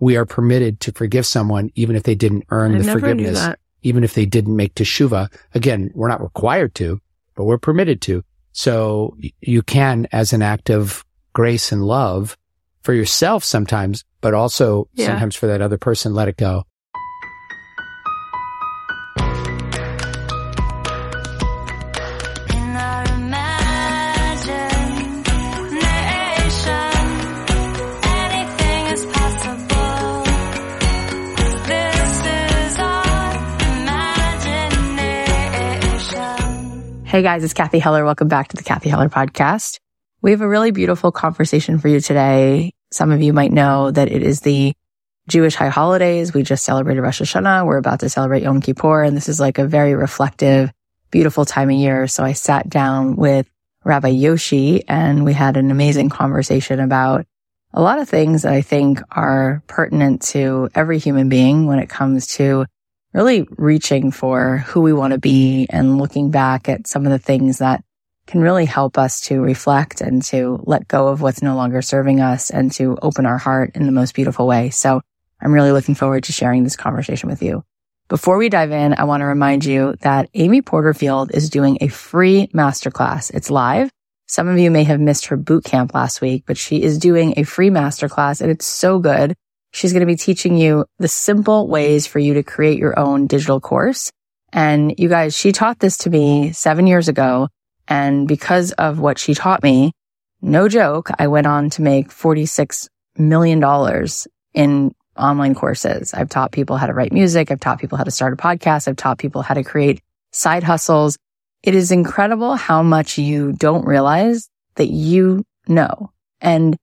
we are permitted to forgive someone even if they didn't earn I the forgiveness, even if they didn't make teshuva. Again, we're not required to, but we're permitted to. So you can, as an act of grace and love for yourself sometimes, but also Yeah. sometimes for that other person, let it go. Hey guys, it's Cathy Heller. Welcome back to the Cathy Heller podcast. We have a really beautiful conversation for you today. Some of you might know that it is the Jewish high holidays. We just celebrated Rosh Hashanah. We're about to celebrate Yom Kippur, and this is like a very reflective, beautiful time of year. So I sat down with Rabbi Yoshi and we had an amazing conversation about a lot of things that I think are pertinent to every human being when it comes to really reaching for who we want to be and looking back at some of the things that can really help us to reflect and to let go of what's no longer serving us and to open our heart in the most beautiful way. So I'm really looking forward to sharing this conversation with you. Before we dive in, I want to remind you that Amy Porterfield is doing a free masterclass. It's live. Some of you may have missed her boot camp last week, but she is doing a free masterclass and it's so good. She's going to be teaching you the simple ways for you to create your own digital course. And you guys, she taught this to me seven years ago. And because of what she taught me, no joke, I went on to make $46 million in online courses. I've taught people how to write music. I've taught people how to start a podcast. I've taught people how to create side hustles. It is incredible how much you don't realize that you know. And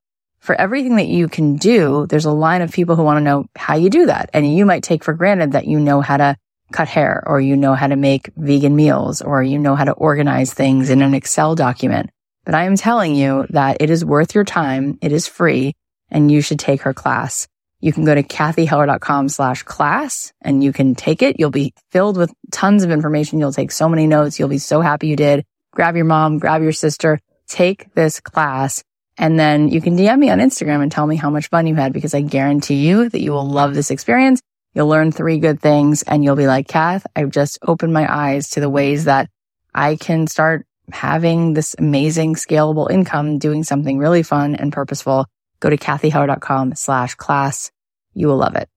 for everything that you can do, there's a line of people who want to know how you do that. And you might take for granted that you know how to cut hair or you know how to make vegan meals or you know how to organize things in an Excel document. But I am telling you that it is worth your time. It is free and you should take her class. You can go to cathyheller.com slash class and you can take it. You'll be filled with tons of information. You'll take so many notes. You'll be so happy you did. Grab your mom, grab your sister, take this class. And then you can DM me on Instagram and tell me how much fun you had because I guarantee you that you will love this experience. You'll learn three good things and you'll be like, Cath, I've just opened my eyes to the ways that I can start having this amazing scalable income doing something really fun and purposeful. Go to cathyheller.com slash class. You will love it.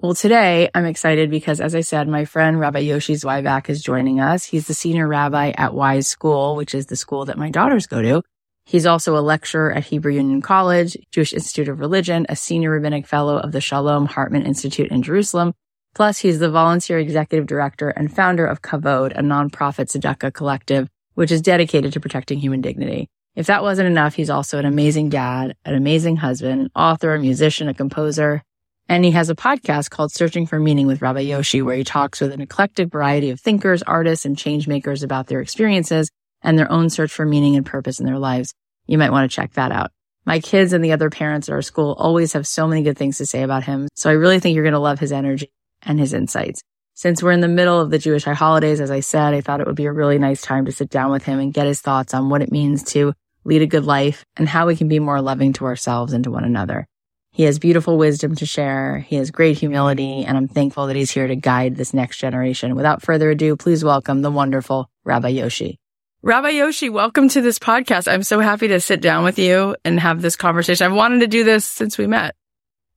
Well, today I'm excited because as I said, my friend Rabbi Yoshi Zweiback is joining us. He's the senior rabbi at Wise School, which is the school that my daughters go to. He's also a lecturer at Hebrew Union College, Jewish Institute of Religion, a senior rabbinic fellow of the Shalom Hartman Institute in Jerusalem. Plus, he's the volunteer executive director and founder of Kavod, a nonprofit tzedakah collective, which is dedicated to protecting human dignity. If that wasn't enough, he's also an amazing dad, an amazing husband, an author, a musician, a composer. And he has a podcast called Searching for Meaning with Rabbi Yoshi, where he talks with an eclectic variety of thinkers, artists, and change makers about their experiences and their own search for meaning and purpose in their lives. You might want to check that out. My kids and the other parents at our school always have so many good things to say about him. So I really think you're going to love his energy and his insights. Since we're in the middle of the Jewish high holidays, as I said, I thought it would be a really nice time to sit down with him and get his thoughts on what it means to lead a good life and how we can be more loving to ourselves and to one another. He has beautiful wisdom to share. He has great humility, and I'm thankful that he's here to guide this next generation. Without further ado, please welcome the wonderful Rabbi Yoshi. Rabbi Yoshi, welcome to this podcast. I'm so happy to sit down with you and have this conversation. I've wanted to do this since we met.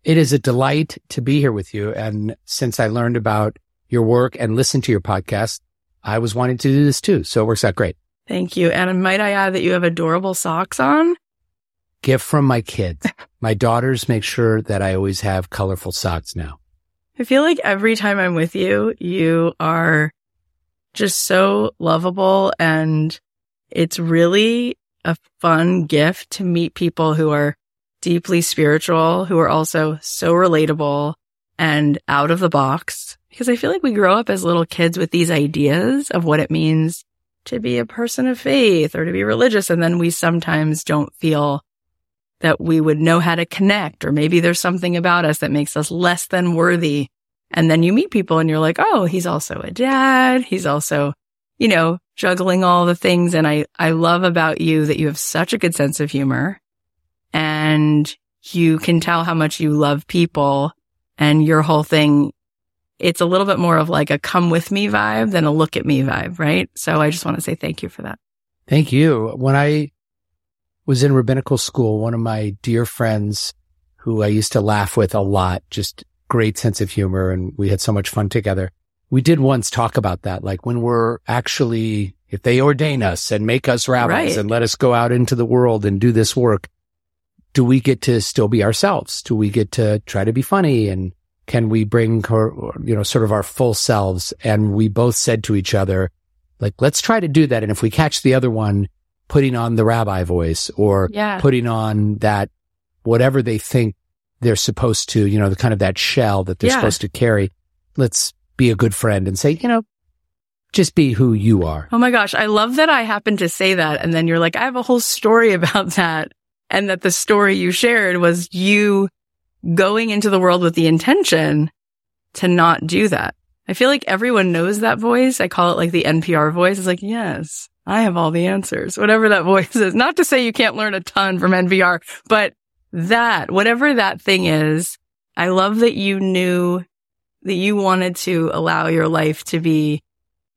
It is a delight to be here with you. And since I learned about your work and listened to your podcast, I was wanting to do this too. So it works out great. Thank you. And might I add that you have adorable socks on? Gift from my kids. my daughters make sure that I always have colorful socks now. I feel like every time I'm with you, you are just so lovable and it's really a fun gift to meet people who are deeply spiritual, who are also so relatable and out of the box. Because I feel like we grow up as little kids with these ideas of what it means to be a person of faith or to be religious. And then we sometimes don't feel that we would know how to connect, or maybe there's something about us that makes us less than worthy. And then you meet people and you're like, oh, he's also a dad. He's also, you know, juggling all the things. And I, I love about you that you have such a good sense of humor and you can tell how much you love people And your whole thing, it's a little bit more of like a come with me vibe than a look at me vibe, right? So I just want to say thank you for that. Thank you. When I was in rabbinical school, one of my dear friends who I used to laugh with a lot, just great sense of humor. And we had so much fun together. We did once talk about that. Like when we're actually, if they ordain us and make us rabbis Right. and let us go out into the world and do this work, do we get to still be ourselves? Do we get to try to be funny? And can we bring, her, you know, sort of our full selves? And we both said to each other, like, let's try to do that. And if we catch the other one putting on the rabbi voice or Yeah. putting on that, whatever they think they're supposed to, you know, the kind of that shell that they're Yeah. supposed to carry, let's be a good friend and say, you know, just be who you are. Oh my gosh. I love that I happened to say that. And then you're like, I have a whole story about that. And that the story you shared was you going into the world with the intention to not do that. I feel like everyone knows that voice. I call it like the NPR voice. It's like, yes, I have all the answers, whatever that voice is. Not to say you can't learn a ton from NPR, but that, whatever that thing is, I love that you knew that you wanted to allow your life to be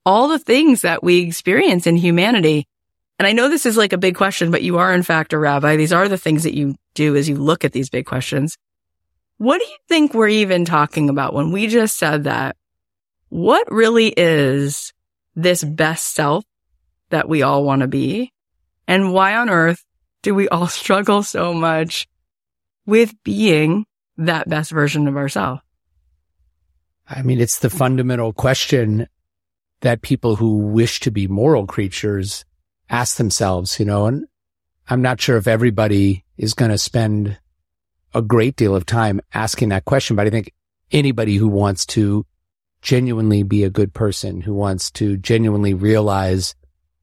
all the things that we experience in humanity. And I know this is like a big question, but you are in fact a rabbi. These are the things that you do as you look at these big questions. What do you think we're even talking about when we just said that? What really is this best self that we all want to be? And why on earth do we all struggle so much with being that best version of ourselves? I mean, it's the fundamental question that people who wish to be moral creatures ask themselves, you know, and I'm not sure if everybody is going to spend a great deal of time asking that question, but I think anybody who wants to genuinely be a good person, who wants to genuinely realize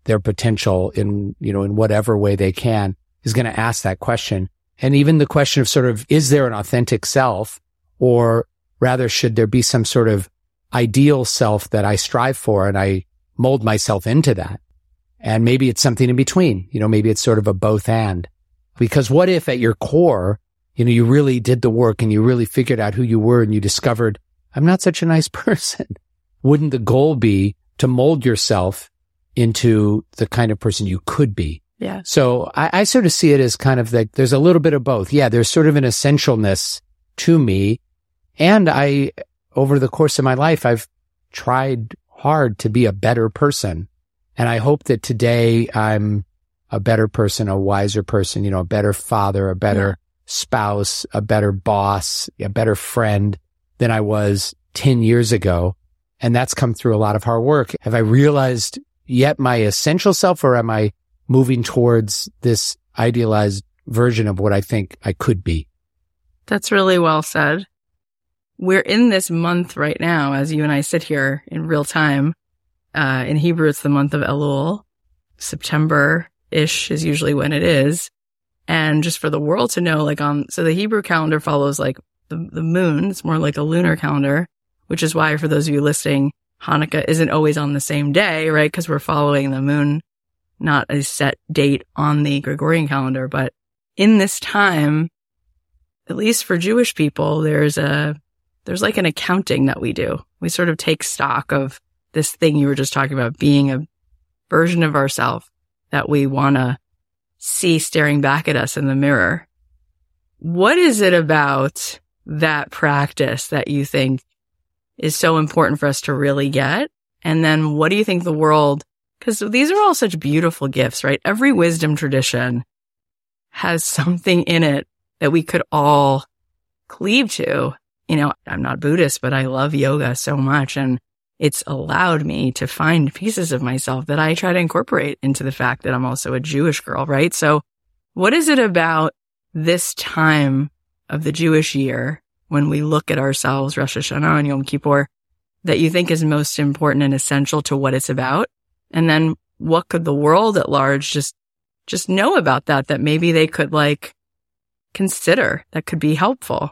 their potential in, you know, in whatever way they can is going to ask that question. And even the question of sort of, is there an authentic self or rather should there be some sort of ideal self that I strive for and I mold myself into that? And maybe it's something in between, you know, maybe it's sort of a both and because what if at your core, you know, you really did the work and you really figured out who you were and you discovered I'm not such a nice person. Wouldn't the goal be to mold yourself into the kind of person you could be? Yeah. So I, I sort of see it as kind of like there's a little bit of both. Yeah, there's sort of an essentialness to me. And I, over the course of my life, I've tried hard to be a better person. And I hope that today I'm a better person, a wiser person, you know, a better father, a better spouse, a better boss, a better friend than I was 10 years ago. And that's come through a lot of hard work. Have I realized yet my essential self or am I moving towards this idealized version of what I think I could be? That's really well said. We're in this month right now, as you and I sit here in real time. Uh, in Hebrew, it's the month of Elul. September ish is usually when it is. And just for the world to know, like on, so the Hebrew calendar follows like the, the moon. It's more like a lunar calendar, which is why for those of you listening, Hanukkah isn't always on the same day, right? Cause we're following the moon, not a set date on the Gregorian calendar. But in this time, at least for Jewish people, there's a, there's like an accounting that we do. We sort of take stock of this thing you were just talking about being a version of ourselves that we want to see staring back at us in the mirror. What is it about that practice that you think is so important for us to really get? And then what do you think the world, because these are all such beautiful gifts, right? Every wisdom tradition has something in it that we could all cleave to. You know, I'm not Buddhist, but I love yoga so much and it's allowed me to find pieces of myself that I try to incorporate into the fact that I'm also a Jewish girl, right? So what is it about this time of the Jewish year when we look at ourselves, Rosh Hashanah and Yom Kippur, that you think is most important and essential to what it's about? And then what could the world at large just, just know about that, that maybe they could like consider that could be helpful?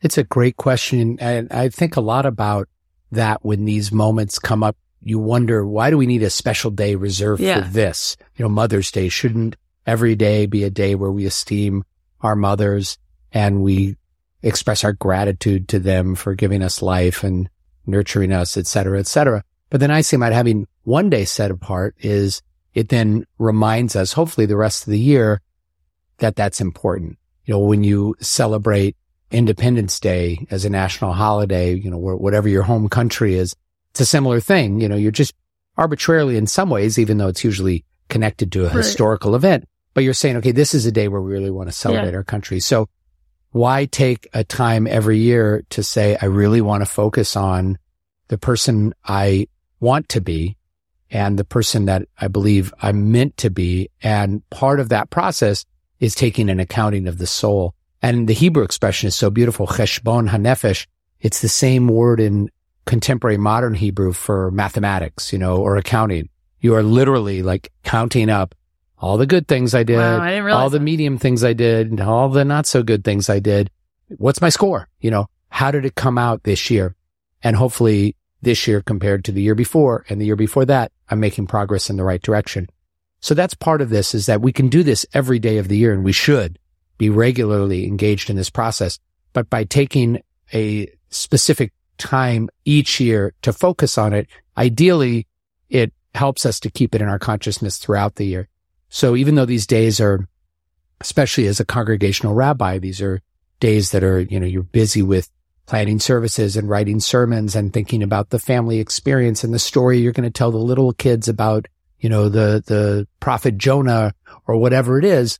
It's a great question. And I think a lot about that when these moments come up. You wonder, why do we need a special day reserved Yeah. for this? You know, Mother's Day shouldn't every day be a day where we esteem our mothers and we express our gratitude to them for giving us life and nurturing us, et cetera, et cetera. But the nice thing about having one day set apart is it then reminds us, hopefully the rest of the year, that that's important. You know, when you celebrate Independence Day as a national holiday, you know, whatever your home country is, it's a similar thing. You know, you're just arbitrarily in some ways, even though it's usually connected to a Right. historical event, but you're saying, okay, this is a day where we really want to celebrate our country. So why take a time every year to say, I really want to focus on the person I want to be and the person that I believe I'm meant to be. And part of that process is taking an accounting of the soul. And the Hebrew expression is so beautiful. Cheshbon hanefesh. It's the same word in contemporary modern Hebrew for mathematics, you know, or accounting. You are literally like counting up all the good things I did, Wow, I didn't all the that. medium things I did, and all the not so good things I did. What's my score? You know, how did it come out this year? And hopefully this year compared to the year before and the year before that, I'm making progress in the right direction. So that's part of this is that we can do this every day of the year and we should be regularly engaged in this process. But by taking a specific time each year to focus on it, ideally it helps us to keep it in our consciousness throughout the year. So even though these days are, especially as a congregational rabbi, these are days that are, you know, you're busy with planning services and writing sermons and thinking about the family experience and the story you're going to tell the little kids about, you know, the, the prophet Jonah or whatever it is.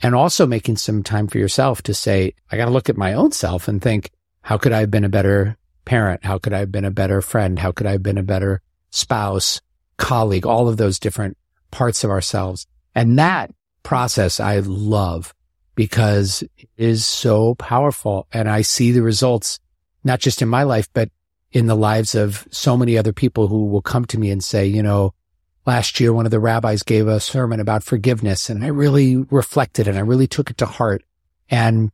And also making some time for yourself to say, I got to look at my own self and think, how could I have been a better parent? How could I have been a better friend? How could I have been a better spouse, colleague, all of those different parts of ourselves. And that process I love because it is so powerful. And I see the results, not just in my life, but in the lives of so many other people who will come to me and say, you know, last year, one of the rabbis gave a sermon about forgiveness and I really reflected and I really took it to heart. And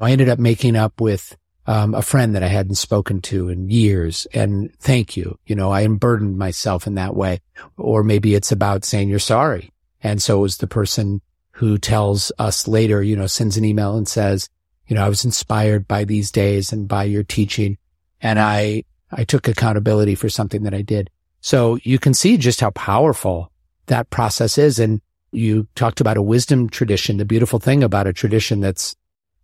I ended up making up with um, a friend that I hadn't spoken to in years. And thank you. You know, I unburdened myself in that way. Or maybe it's about saying you're sorry. And so it was the person who tells us later, you know, sends an email and says, you know, I was inspired by these days and by your teaching. And I, I took accountability for something that I did. So you can see just how powerful that process is. And you talked about a wisdom tradition. The beautiful thing about a tradition that's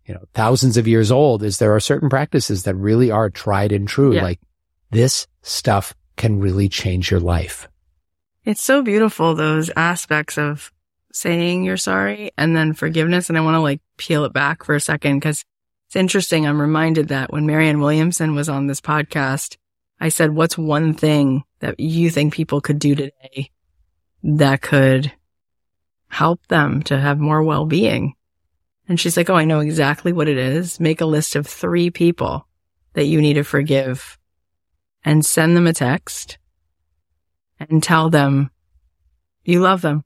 you know, thousands of years old is there are certain practices that really are tried and true. Yeah. Like this stuff can really change your life. It's so beautiful, those aspects of saying you're sorry and then forgiveness. And I want to like peel it back for a second because it's interesting. I'm reminded that when Marianne Williamson was on this podcast, I said, what's one thing that you think people could do today that could help them to have more well-being? And she's like, Oh, I know exactly what it is. Make a list of three people that you need to forgive and send them a text and tell them you love them.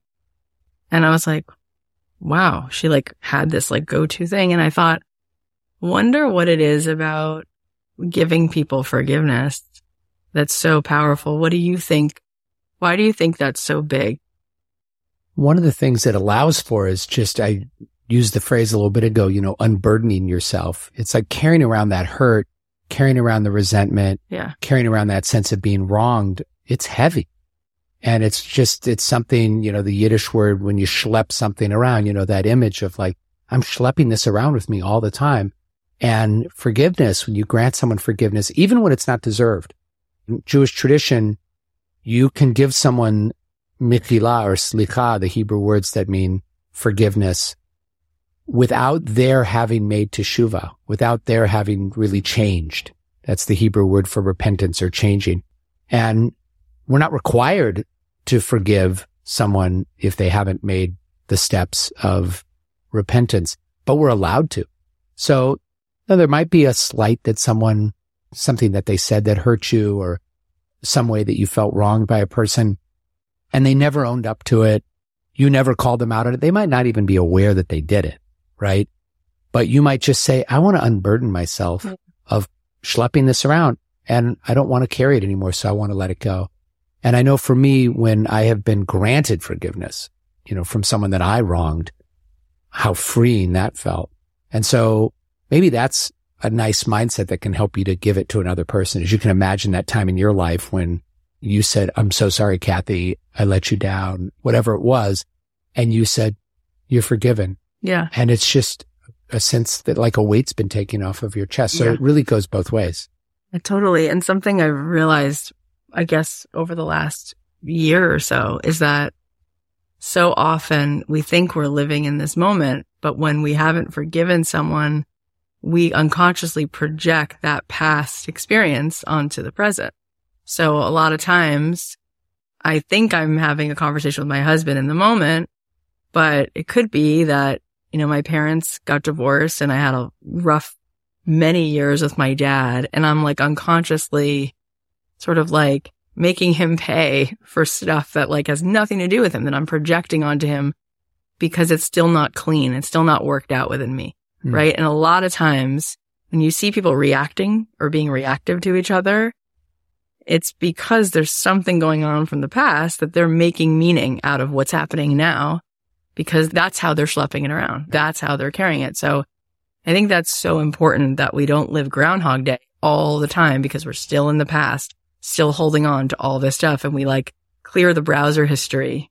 And I was like, wow, she like had this like go-to thing. And I thought, wonder what it is about giving people forgiveness that's so powerful. What do you think? Why do you think that's so big? One of the things that allows for is just, I used the phrase a little bit ago, you know, unburdening yourself. It's like carrying around that hurt, carrying around the resentment, Yeah. carrying around that sense of being wronged. It's heavy. And it's just, it's something, you know, the Yiddish word, when you schlep something around, you know, that image of like, I'm schlepping this around with me all the time. And forgiveness, when you grant someone forgiveness, even when it's not deserved, in Jewish tradition, you can give someone michila or slicha, the Hebrew words that mean forgiveness, without their having made teshuva, without their having really changed. That's the Hebrew word for repentance or changing. And we're not required to forgive someone if they haven't made the steps of repentance, but we're allowed to. So now, there might be a slight that someone, something that they said that hurt you or some way that you felt wronged by a person and they never owned up to it. You never called them out on it. They might not even be aware that they did it, right? But you might just say, I want to unburden myself mm. of schlepping this around and I don't want to carry it anymore. So I want to let it go. And I know for me, when I have been granted forgiveness, you know, from someone that I wronged, how freeing that felt. And so maybe that's a nice mindset that can help you to give it to another person. As you can imagine that time in your life when you said, I'm so sorry, Cathy. I let you down, whatever it was. And you said, you're forgiven. Yeah. And it's just a sense that like a weight's been taken off of your chest. So Yeah. it really goes both ways. Totally. And something I've realized, I guess, over the last year or so is that so often we think we're living in this moment, but when we haven't forgiven someone, we unconsciously project that past experience onto the present. So a lot of times I think I'm having a conversation with my husband in the moment, but it could be that, you know, my parents got divorced and I had a rough many years with my dad and I'm like unconsciously sort of like making him pay for stuff that like has nothing to do with him that I'm projecting onto him because it's still not clean. It's still not worked out within me. Hmm. Right. And a lot of times when you see people reacting or being reactive to each other, it's because there's something going on from the past that they're making meaning out of what's happening now because that's how they're schlepping it around. That's how they're carrying it. So I think that's so important that we don't live Groundhog Day all the time because we're still in the past, still holding on to all this stuff and we like clear the browser history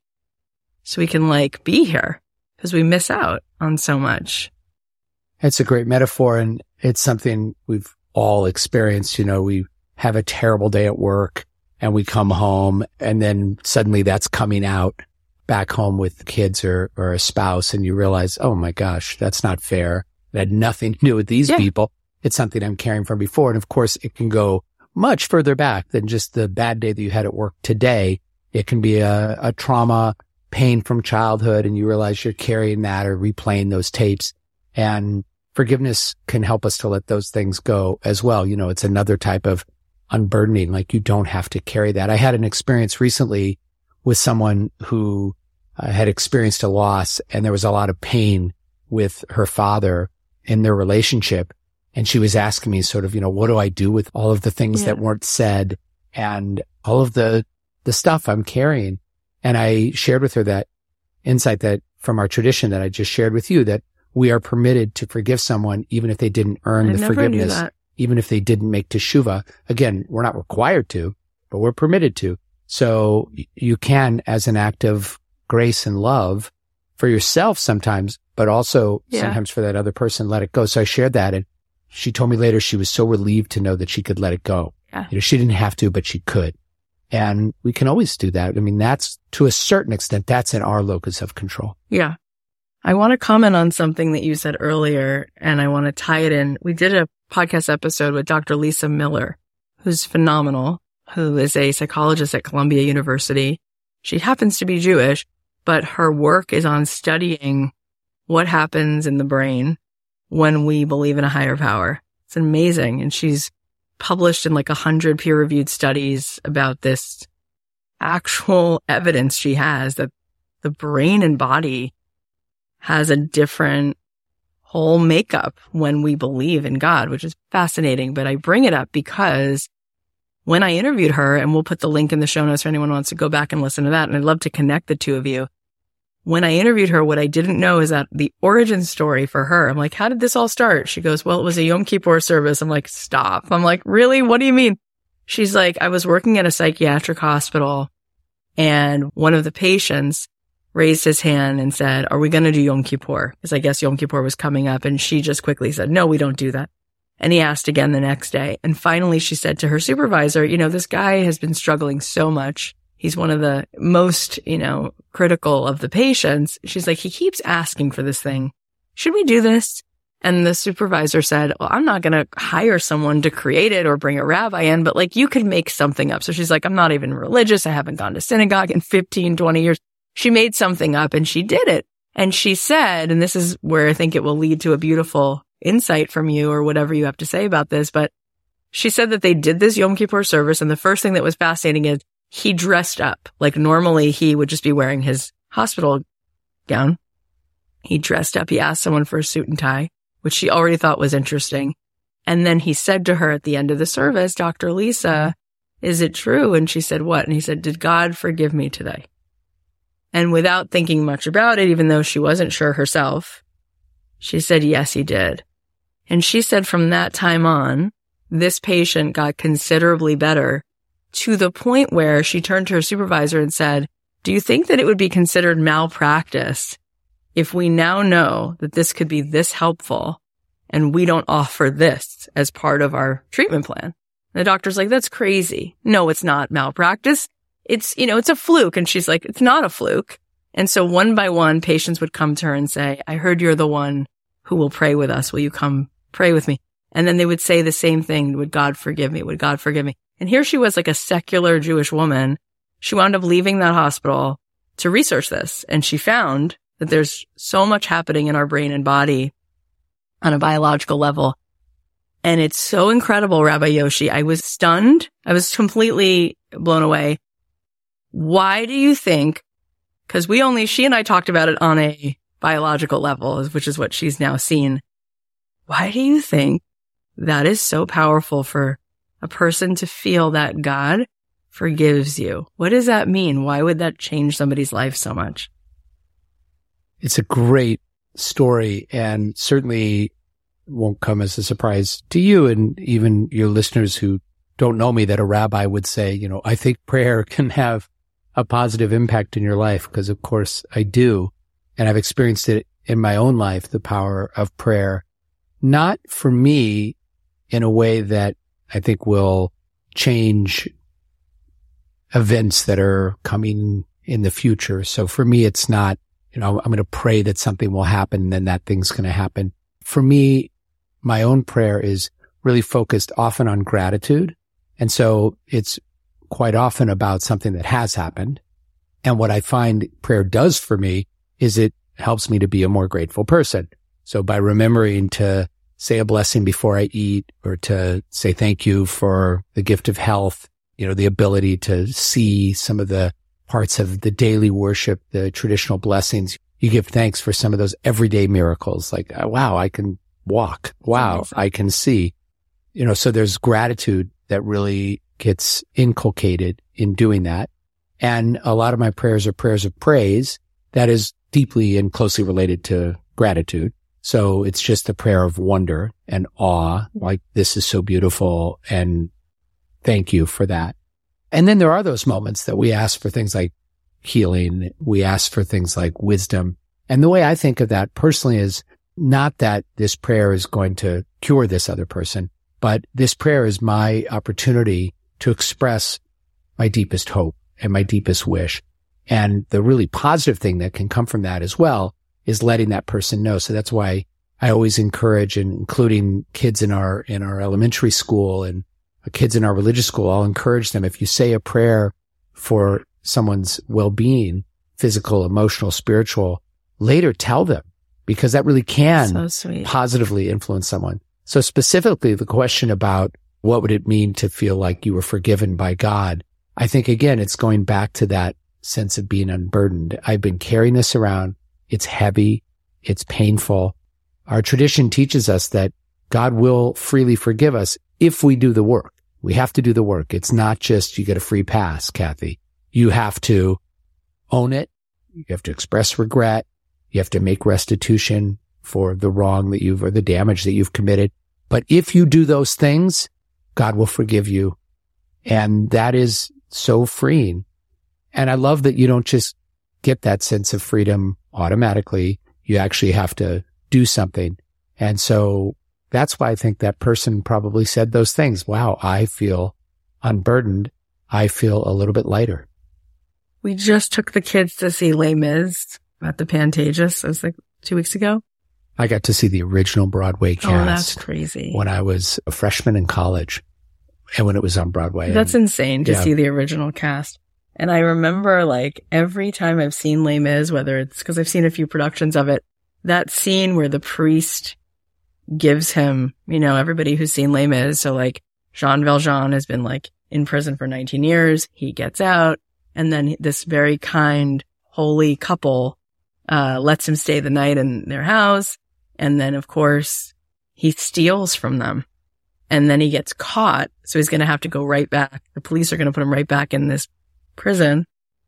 so we can like be here because we miss out on so much. It's a great metaphor and it's something we've all experienced. You know, we have a terrible day at work and we come home and then suddenly that's coming out back home with kids or, or a spouse and you realize, oh my gosh, that's not fair. It had nothing to do with these Yeah. people. It's something I'm carrying from before. And of course it can go much further back than just the bad day that you had at work today. It can be a, a trauma, pain from childhood and you realize you're carrying that or replaying those tapes and forgiveness can help us to let those things go as well. You know, it's another type of unburdening. Like you don't have to carry that. I had an experience recently with someone who uh, had experienced a loss and there was a lot of pain with her father in their relationship. And she was asking me sort of, you know, what do I do with all of the things Yeah. that weren't said and all of the, the stuff I'm carrying. And I shared with her that insight that from our tradition that I just shared with you that we are permitted to forgive someone even if they didn't earn I the forgiveness even if they didn't make teshuva. Again, we're not required to, but we're permitted to. So you can, as an act of grace and love for yourself sometimes, but also Yeah. sometimes for that other person, let it go. So I shared that and she told me later she was so relieved to know that she could let it go. Yeah. You know, she didn't have to, but she could. And we can always do that. I mean, that's to a certain extent, that's in our locus of control. Yeah. I want to comment on something that you said earlier and I want to tie it in. We did a podcast episode with Dr. Lisa Miller, who's phenomenal, who is a psychologist at Columbia University. She happens to be Jewish, but her work is on studying what happens in the brain when we believe in a higher power. It's amazing. And she's published in like a hundred peer reviewed studies about this actual evidence she has that the brain and body has a different whole makeup when we believe in God, which is fascinating. But I bring it up because when I interviewed her, and we'll put the link in the show notes for anyone who wants to go back and listen to that, and I'd love to connect the two of you. When I interviewed her, what I didn't know is that the origin story for her, I'm like, how did this all start? She goes, well, it was a Yom Kippur service. I'm like, stop. I'm like, really? What do you mean? She's like, I was working at a psychiatric hospital and one of the patients raised his hand and said, are we going to do Yom Kippur? Because I guess Yom Kippur was coming up. And she just quickly said, no, we don't do that. And he asked again the next day. And finally she said to her supervisor, you know, this guy has been struggling so much. He's one of the most, you know, critical of the patients. She's like, he keeps asking for this thing. Should we do this? And the supervisor said, well, I'm not going to hire someone to create it or bring a rabbi in, but like you could make something up. So she's like, I'm not even religious. I haven't gone to synagogue in 15, 20 years. She made something up and she did it. And she said, and this is where I think it will lead to a beautiful insight from you or whatever you have to say about this, but she said that they did this Yom Kippur service. And the first thing that was fascinating is he dressed up. Like normally he would just be wearing his hospital gown. He dressed up. He asked someone for a suit and tie, which she already thought was interesting. And then he said to her at the end of the service, Dr. Lisa, is it true? And she said, what? And he said, did God forgive me today? And without thinking much about it, even though she wasn't sure herself, she said, yes, he did. And she said from that time on, this patient got considerably better to the point where she turned to her supervisor and said, do you think that it would be considered malpractice if we now know that this could be this helpful and we don't offer this as part of our treatment plan? And the doctor's like, that's crazy. No, it's not malpractice. It's, you know, it's a fluke. And she's like, it's not a fluke. And so one by one, patients would come to her and say, I heard you're the one who will pray with us. Will you come pray with me? And then they would say the same thing. Would God forgive me? Would God forgive me? And here she was like a secular Jewish woman. She wound up leaving that hospital to research this. And she found that there's so much happening in our brain and body on a biological level. And it's so incredible, Rabbi Yoshi. I was stunned. I was completely blown away. Why do you think? Cause we only, she and I talked about it on a biological level, which is what she's now seen. Why do you think that is so powerful for a person to feel that God forgives you? What does that mean? Why would that change somebody's life so much? It's a great story and certainly won't come as a surprise to you and even your listeners who don't know me that a rabbi would say, you know, I think prayer can have a positive impact in your life because of course I do. And I've experienced it in my own life, the power of prayer, not for me in a way that I think will change events that are coming in the future. So for me, it's not, you know, I'm going to pray that something will happen and then that thing's going to happen. For me, my own prayer is really focused often on gratitude. And so it's quite often about something that has happened. And what I find prayer does for me is it helps me to be a more grateful person. So by remembering to say a blessing before I eat or to say thank you for the gift of health, you know, the ability to see some of the parts of the daily worship, the traditional blessings. You give thanks for some of those everyday miracles like, oh, wow, I can walk. Wow. I can see. You know, so there's gratitude that really gets inculcated in doing that. And a lot of my prayers are prayers of praise that is deeply and closely related to gratitude. So it's just a prayer of wonder and awe, like this is so beautiful and thank you for that. And then there are those moments that we ask for things like healing. We ask for things like wisdom. And the way I think of that personally is not that this prayer is going to cure this other person, but this prayer is my opportunity to express my deepest hope and my deepest wish. And the really positive thing that can come from that as well is letting that person know. So that's why I always encourage and including kids in our, in our elementary school and kids in our religious school, I'll encourage them. If you say a prayer for someone's well-being, physical, emotional, spiritual, later tell them because that really can So positively influence someone. So specifically the question about what would it mean to feel like you were forgiven by God? I think again, it's going back to that sense of being unburdened. I've been carrying this around. It's heavy. It's painful. Our tradition teaches us that God will freely forgive us if we do the work. We have to do the work. It's not just you get a free pass, Cathy. You have to own it. You have to express regret. You have to make restitution for the wrong that you've or the damage that you've committed. But if you do those things, God will forgive you. And that is so freeing. And I love that you don't just get that sense of freedom automatically. You actually have to do something. And so that's why I think that person probably said those things. Wow, I feel unburdened. I feel a little bit lighter. We just took the kids to see Les Mis at the Pantages. It was like two weeks ago. I got to see the original Broadway cast. Oh, that's crazy. when I was a freshman in college and when it was on Broadway. That's And insane to yeah. see the original cast. And I remember like every time I've seen Les Mis, whether it's because I've seen a few productions of it, that scene where the priest gives him, you know, everybody who's seen Les Mis. So like Jean Valjean has been like in prison for 19 years. He gets out and then this very kind, holy couple, uh, lets him stay the night in their house. And then of course he steals from them and then he gets caught. So he's going to have to go right back. The police are going to put him right back in this prison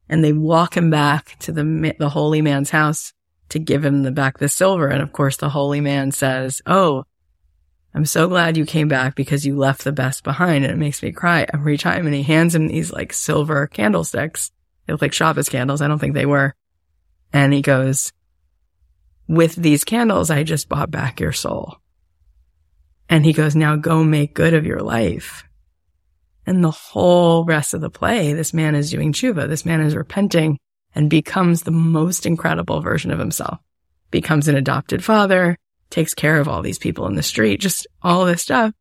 and they walk him back to the, the holy man's house to give him the back the silver. And of course, the holy man says, Oh, I'm so glad you came back because you left the best behind. And it makes me cry every time. And he hands him these like silver candlesticks. They look like Shabbos candles. I don't think they were. And he goes, with these candles, I just bought back your soul. And he goes, now go make good of your life. And the whole rest of the play, this man is doing tshuva. This man is repenting and becomes the most incredible version of himself. Becomes an adopted father, takes care of all these people in the street, just all this stuff.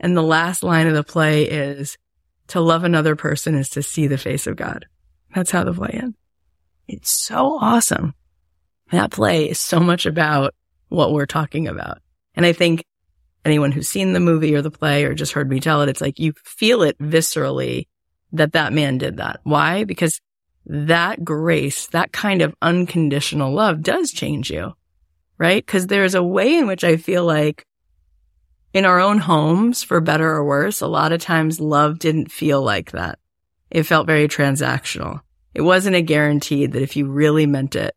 And the last line of the play is to love another person is to see the face of God. That's how the play ends. It's so awesome. That play is so much about what we're talking about. And I think anyone who's seen the movie or the play or just heard me tell it, it's like you feel it viscerally that that man did that. Why? Because that grace, that kind of unconditional love does change you, right? Because there's a way in which I feel like in our own homes, for better or worse, a lot of times love didn't feel like that. It felt very transactional. It wasn't a guarantee that if you really meant it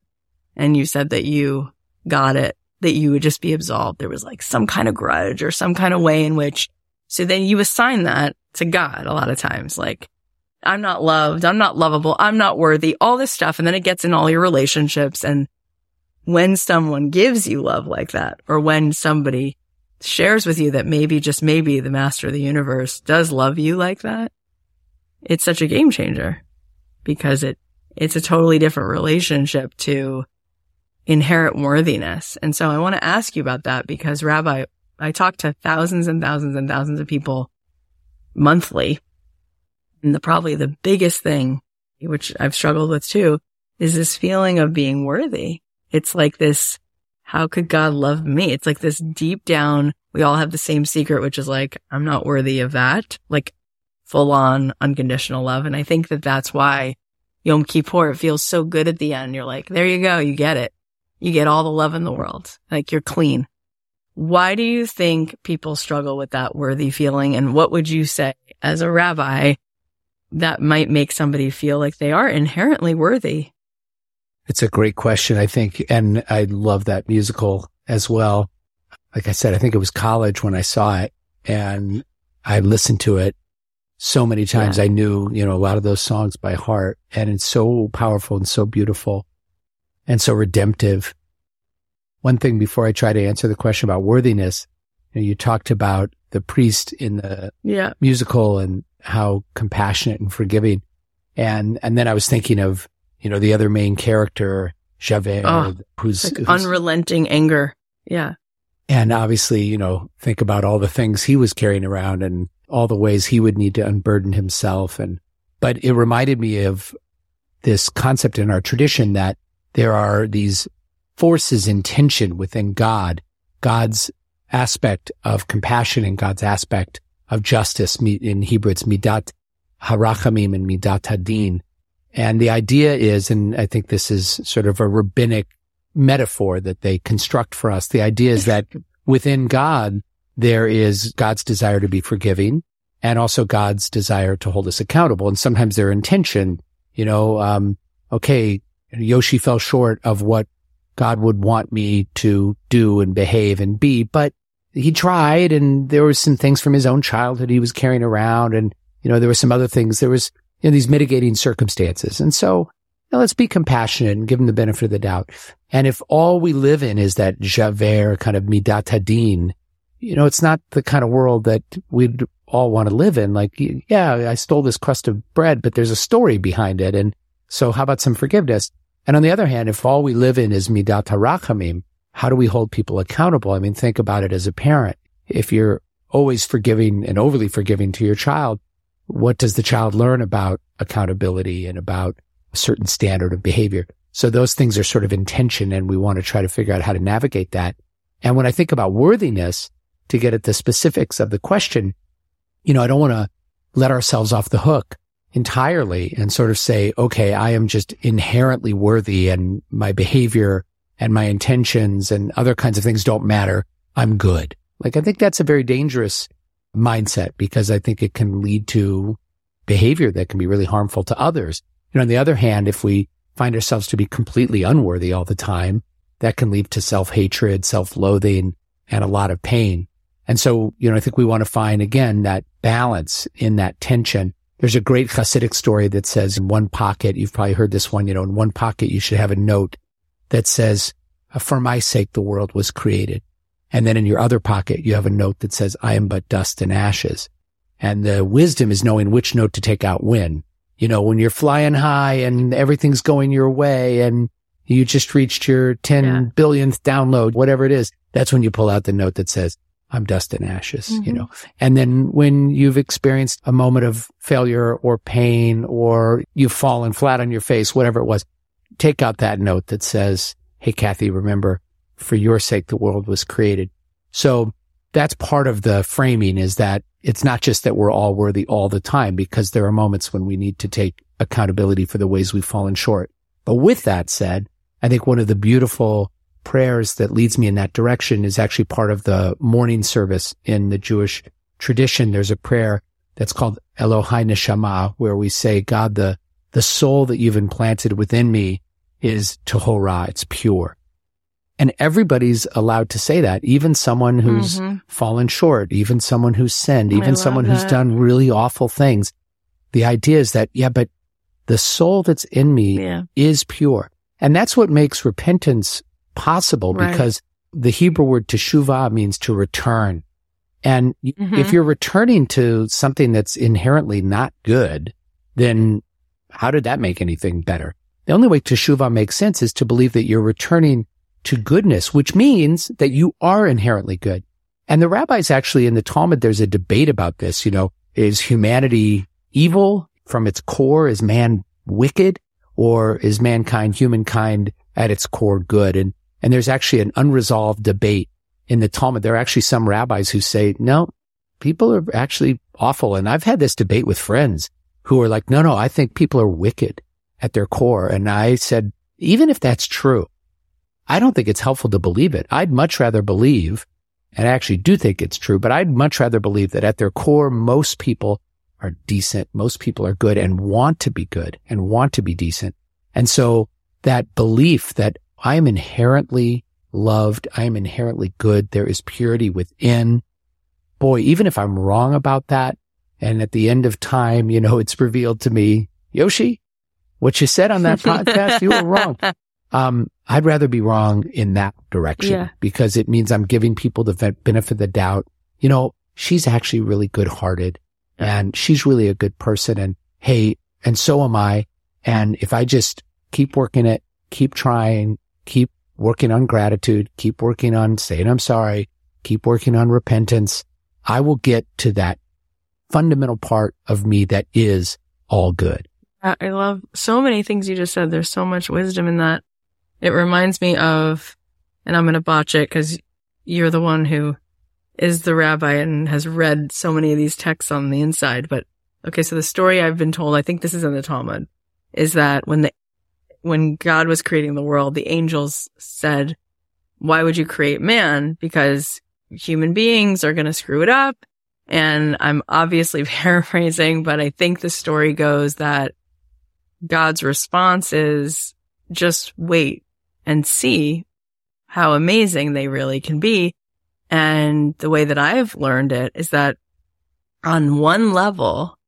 and you said that you got it, that you would just be absolved. There was like some kind of grudge or some kind of way in which, so then you assign that to God a lot of times. Like, I'm not loved. I'm not lovable. I'm not worthy, all this stuff. And then it gets in all your relationships. And when someone gives you love like that, or when somebody shares with you that maybe, just maybe the master of the universe does love you like that, it's such a game changer because it, it's a totally different relationship to inherent worthiness. And so I want to ask you about that because Rabbi, I talk to thousands and thousands and thousands of people monthly. And the probably the biggest thing, which I've struggled with too, is this feeling of being worthy. It's like this, how could God love me? It's like this deep down, we all have the same secret, which is like, I'm not worthy of that, like full on unconditional love. And I think that that's why Yom Kippur, it feels so good at the end. You're like, there you go. You get it. You get all the love in the world. Like you're clean. Why do you think people struggle with that worthy feeling? And what would you say as a rabbi that might make somebody feel like they are inherently worthy? It's a great question, I think. And I love that musical as well. Like I said, I think it was college when I saw it and I listened to it so many times. Yeah. I knew, you know, a lot of those songs by heart and it's so powerful and so beautiful and so redemptive. One thing before I try to answer the question about worthiness, you, know, you talked about the priest in the Yeah. musical and how compassionate and forgiving. And, and then I was thinking of, you know, the other main character, Javert, Oh, ah, who's, Like who's unrelenting anger. Yeah. and obviously, you know, think about all the things he was carrying around and all the ways he would need to unburden himself. And, but it reminded me of this concept in our tradition that there are these forces in tension within God, God's aspect of compassion and God's aspect of justice. In Hebrew, it's midat harachamim and midat hadin. And the idea is, and I think this is sort of a rabbinic metaphor that they construct for us. The idea is that within God, there is God's desire to be forgiving and also God's desire to hold us accountable. And sometimes their intention, you know, um, okay, Yoshi fell short of what God would want me to do and behave and be, but he tried and there were some things from his own childhood he was carrying around. And, you know, there were some other things. There was, you know, these mitigating circumstances. And so, you know, let's be compassionate and give him the benefit of the doubt. And if all we live in is that Javert kind of midat hadin, you know, it's not the kind of world that we'd all want to live in. Like, yeah, I stole this crust of bread, but there's a story behind it. And so how about some forgiveness? And on the other hand, if all we live in is midat harachamim, how do we hold people accountable? I mean, think about it as a parent. If you're always forgiving and overly forgiving to your child, what does the child learn about accountability and about a certain standard of behavior? So those things are sort of in tension and we want to try to figure out how to navigate that. And when I think about worthiness, to get at the specifics of the question, you know, I don't want to let ourselves off the hook entirely and sort of say, okay, I am just inherently worthy and my behavior and my intentions and other kinds of things don't matter. I'm good. Like, I think that's a very dangerous mindset because I think it can lead to behavior that can be really harmful to others. Know, on the other hand, if we find ourselves to be completely unworthy all the time, that can lead to self-hatred, self-loathing, and a lot of pain. And so, you know, I think we want to find again that balance in that tension. There's a great Hasidic story that says in one pocket, you've probably heard this one, you know, in one pocket, you should have a note that says, uh, for my sake, the world was created. And then in your other pocket, you have a note that says, I am but dust and ashes. And the wisdom is knowing which note to take out when. You know, when you're flying high and everything's going your way and you just reached your ten Yeah. billionth download, whatever it is, that's when you pull out the note that says, I'm dust and ashes, you Mhm. know. And then when you've experienced a moment of failure or pain or you've fallen flat on your face, whatever it was, take out that note that says, Hey, Cathy, remember for your sake, the world was created. So that's part of the framing is that it's not just that we're all worthy all the time because there are moments when we need to take accountability for the ways we've fallen short. But with that said, I think one of the beautiful prayers that leads me in that direction is actually part of the morning service in the Jewish tradition. There's a prayer that's called Elohai Neshama, where we say, God, the, the soul that you've implanted within me is Tahora. It's pure. And everybody's allowed to say that, even someone who's Mhm. fallen short, even someone who's sinned, even someone who's done really awful things. The idea is that, yeah, but the soul that's in me Yeah. is pure. And that's what makes repentance possible Right. because the Hebrew word teshuvah means to return. And Mhm. if you're returning to something that's inherently not good, then how did that make anything better? The only way teshuvah makes sense is to believe that you're returning to goodness, which means that you are inherently good. And the rabbis actually in the Talmud, there's a debate about this. You know, is humanity evil from its core? Is man wicked or is mankind, humankind at its core good? And, and there's actually an unresolved debate in the Talmud. There are actually some rabbis who say, no, people are actually awful. And I've had this debate with friends who are like, no, no, I think people are wicked at their core. And I said, even if that's true, I don't think it's helpful to believe it. I'd much rather believe, and I actually do think it's true, but I'd much rather believe that at their core, most people are decent. Most people are good and want to be good and want to be decent. And so that belief that I am inherently loved, I am inherently good, there is purity within. Boy, even if I'm wrong about that, and at the end of time, you know, it's revealed to me, Yoshi, what you said on that podcast, you were wrong. Um, I'd rather be wrong in that direction Yeah. because it means I'm giving people the benefit of the doubt. You know, she's actually really good hearted and she's really a good person. And hey, and so am I. And if I just keep working it, keep trying, keep working on gratitude, keep working on saying I'm sorry, keep working on repentance, I will get to that fundamental part of me that is all good. I love so many things you just said. There's so much wisdom in that. It reminds me of, and I'm going to botch it because you're the one who is the rabbi and has read so many of these texts on the inside. But okay, so the story I've been told, I think this is in the Talmud, is that when the, when God was creating the world, the angels said, why would you create man? Because human beings are going to screw it up. And I'm obviously paraphrasing, but I think the story goes that God's response is just wait and see how amazing they really can be. And the way that I've learned it is that on one level,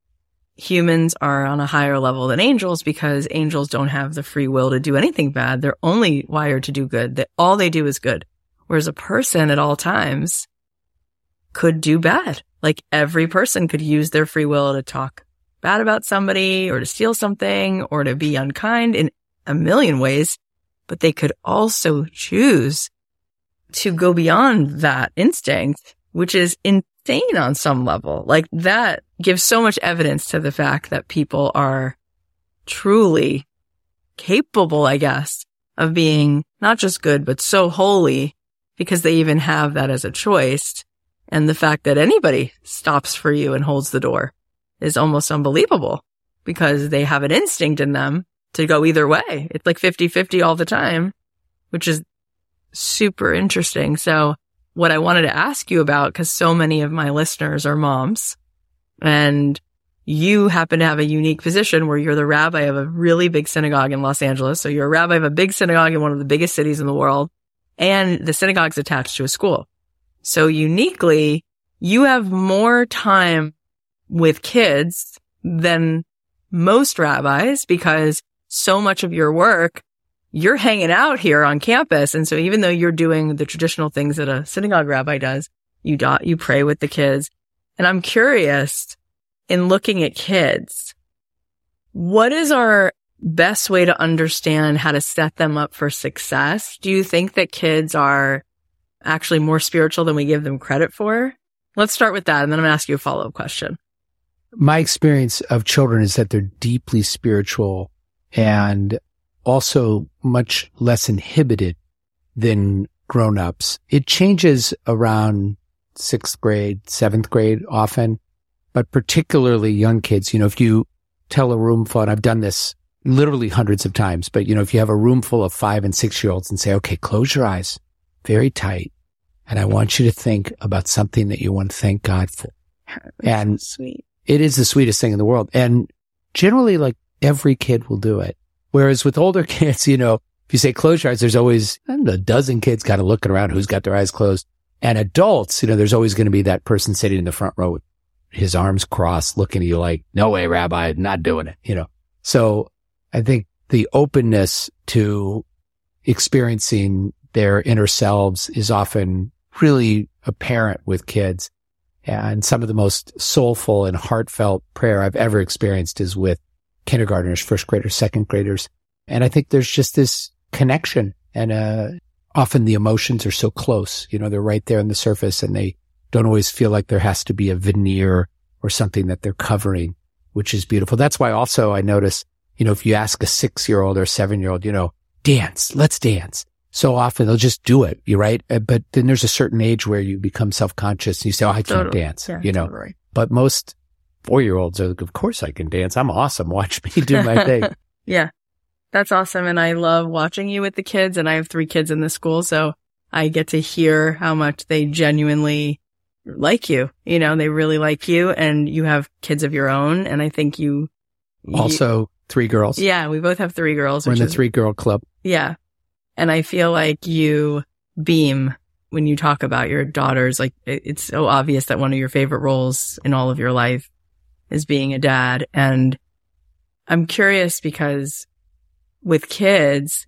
humans are on a higher level than angels because angels don't have the free will to do anything bad. They're only wired to do good. That all they do is good. Whereas a person at all times could do bad. Like every person could use their free will to talk bad about somebody or to steal something or to be unkind in a million ways, but they could also choose to go beyond that instinct, which is insane on some level. Like that gives so much evidence to the fact that people are truly capable, I guess, of being not just good, but so holy because they even have that as a choice. And the fact that anybody stops for you and holds the door is almost unbelievable because they have an instinct in them to go either way. It's like 50 50 all the time, which is super interesting. So, what I wanted to ask you about, because so many of my listeners are moms, and you happen to have a unique position where you're the rabbi of a really big synagogue in Los Angeles. So, you're a rabbi of a big synagogue in one of the biggest cities in the world, and the synagogue's attached to a school. So, uniquely, you have more time with kids than most rabbis because so much of your work, you're hanging out here on campus. And so even though you're doing the traditional things that a synagogue rabbi does, you dot, you pray with the kids. And I'm curious in looking at kids, what is our best way to understand how to set them up for success? Do you think that kids are actually more spiritual than we give them credit for? Let's start with that. And then I'm going to ask you a follow up question. My experience of children is that they're deeply spiritual and also much less inhibited than grown-ups. It changes around sixth grade, seventh grade often, but particularly young kids. You know, if you tell a room full, and I've done this literally hundreds of times, but you know, if you have a room full of five and six year olds and say, okay, close your eyes very tight. And I want you to think about something that you want to thank God for. And Sweet. it is the sweetest thing in the world. And generally, like every kid will do it. Whereas with older kids, you know, if you say close your eyes, there's always know, a dozen kids kind of looking around who's got their eyes closed. And adults, you know, there's always going to be that person sitting in the front row with his arms crossed, looking at you like, no way, rabbi, not doing it, you know. So I think the openness to experiencing their inner selves is often really apparent with kids. And some of the most soulful and heartfelt prayer I've ever experienced is with kindergartners, first graders, second graders. And I think there's just this connection and, uh, often the emotions are so close. You know, they're right there on the surface and they don't always feel like there has to be a veneer or something that they're covering, which is beautiful. That's why also I notice, you know, if you ask a six year old or seven year old, you know, dance, let's dance. So often they'll just do it. You're right. Uh, But then there's a certain age where you become self conscious and you say, Oh, I can't Totally. dance, Yeah, you know, totally. but most four year olds are like, of course I can dance. I'm awesome. Watch me do my thing. Yeah. That's awesome. And I love watching you with the kids. And I have three kids in the school. So I get to hear how much they genuinely like you. You know, they really like you and you have kids of your own. And I think you you- also three girls. yeah, we both have three girls. We're in the is- three girl club. Yeah. And I feel like you beam when you talk about your daughters. Like it- it's so obvious that one of your favorite roles in all of your life is being a dad. And I'm curious because with kids,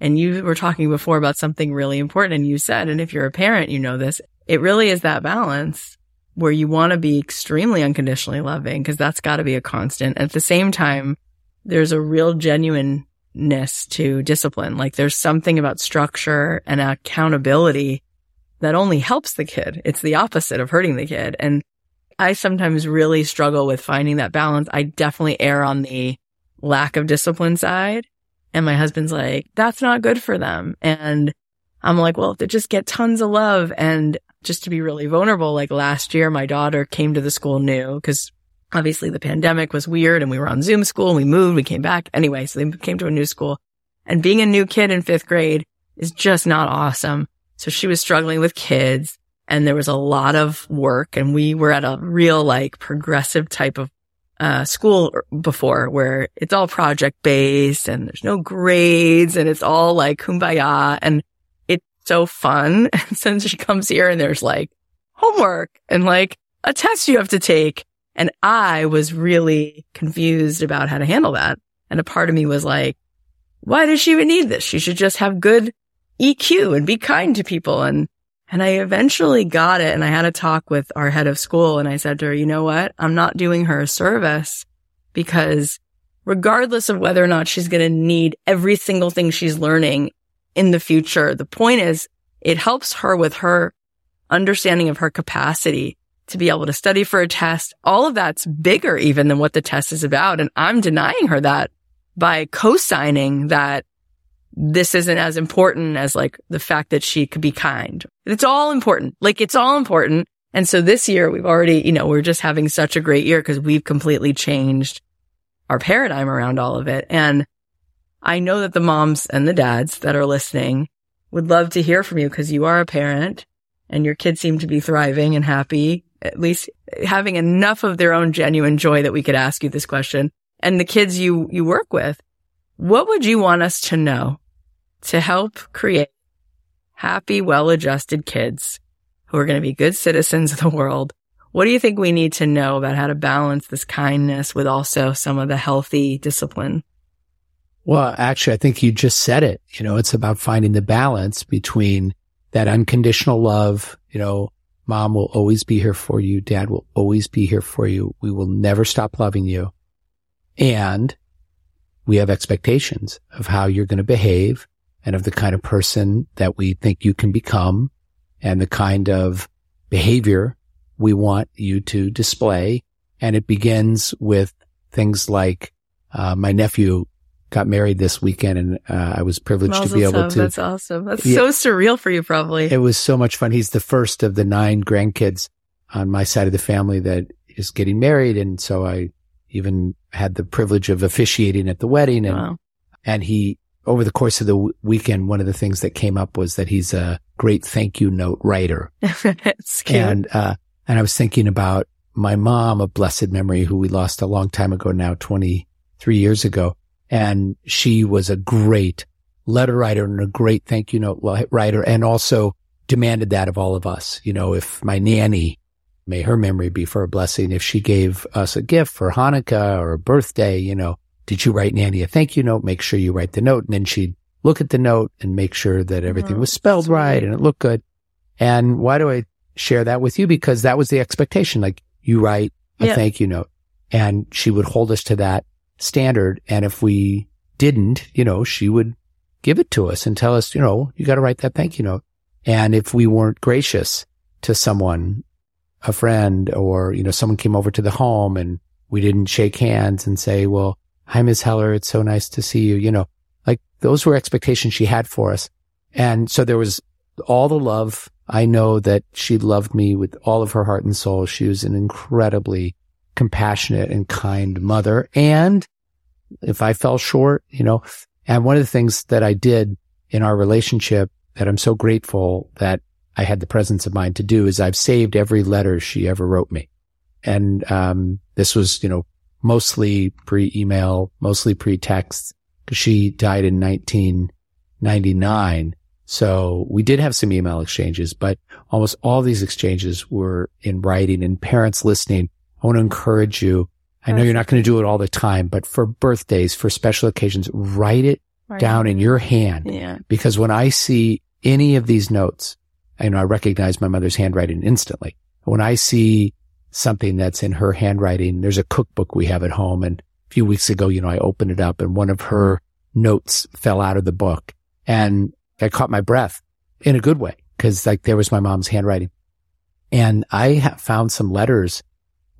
and you were talking before about something really important and you said, and if you're a parent, you know this, it really is that balance where you want to be extremely unconditionally loving because that's got to be a constant. At the same time, there's a real genuineness to discipline. Like there's something about structure and accountability that only helps the kid. It's the opposite of hurting the kid. And I sometimes really struggle with finding that balance. I definitely err on the lack of discipline side. And my husband's like, that's not good for them. And I'm like, well, they just get tons of love and just to be really vulnerable, like last year, my daughter came to the school new because obviously the pandemic was weird and we were on Zoom school and we moved, we came back anyway. So they came to a new school and being a new kid in fifth grade is just not awesome. So she was struggling with kids and there was a lot of work and we were at a real like progressive type of uh, school before where it's all project based and there's no grades and it's all like kumbaya and it's so fun. And since she comes here and there's like homework and like a test you have to take. And I was really confused about how to handle that. And a part of me was like, why does she even need this? She should just have good EQ and be kind to people. And, and I eventually got it. And I had a talk with our head of school and I said to her, you know what? I'm not doing her a service because regardless of whether or not she's going to need every single thing she's learning in the future, the point is it helps her with her understanding of her capacity to be able to study for a test. All of that's bigger even than what the test is about. And I'm denying her that by co-signing that this isn't as important as like the fact that she could be kind. It's all important. Like it's all important. And so this year we've already, you know, we're just having such a great year because we've completely changed our paradigm around all of it. And I know that the moms and the dads that are listening would love to hear from you because you are a parent and your kids seem to be thriving and happy, at least having enough of their own genuine joy that we could ask you this question. And the kids you, you work with, what would you want us to know to help create happy, well-adjusted kids who are going to be good citizens of the world. What do you think we need to know about how to balance this kindness with also some of the healthy discipline? Well, actually, I think you just said it. You know, it's about finding the balance between that unconditional love. You know, mom will always be here for you. Dad will always be here for you. We will never stop loving you. And we have expectations of how you're going to behave and of the kind of person that we think you can become and the kind of behavior we want you to display. And it begins with things like, uh, my nephew got married this weekend and, uh, I was privileged to be able to. That's awesome. That's Yeah. so surreal for you, probably. It was so much fun. He's the first of the nine grandkids on my side of the family that is getting married. And so I even had the privilege of officiating at the wedding and, wow. and he, over the course of the w- weekend, one of the things that came up was that he's a great thank you note writer. And, uh, and I was thinking about my mom of blessed memory, who we lost a long time ago now, 23 years ago. And she was a great letter writer and a great thank you note writer and also demanded that of all of us. You know, if my nanny, may her memory be for a blessing, if she gave us a gift for Hanukkah or a birthday, you know, did you write Nanny a thank you note? Make sure you write the note. And then she'd look at the note and make sure that everything Oh, was spelled sweet. right and it looked good. And why do I share that with you? Because that was the expectation. Like you write a thank you note and she would hold us to that standard. And if we didn't, you know, she would give it to us and tell us, you know, you got to write that thank you note. And if we weren't gracious to someone, a friend or, you know, someone came over to the home and we didn't shake hands and say, well, hi, Ms. Heller. It's so nice to see you. You know, like those were expectations she had for us. And so there was all the love. I know that she loved me with all of her heart and soul. She was an incredibly compassionate and kind mother. And if I fell short, you know, and one of the things that I did in our relationship that I'm so grateful that I had the presence of mind to do is I've saved every letter she ever wrote me. And, um, this was, you know, mostly pre-email, mostly pre-text because she died in 1999. So we did have some email exchanges, but almost all these exchanges were in writing and parents listening. I want to encourage you. I know you're not going to do it all the time, but for birthdays, for special occasions, write it Right. down in your hand Yeah. because when I see any of these notes, I know I recognize my mother's handwriting instantly. When I see something that's in her handwriting, there's a cookbook we have at home. And a few weeks ago, you know, I opened it up and one of her notes fell out of the book and I caught my breath in a good way because like there was my mom's handwriting. And I found some letters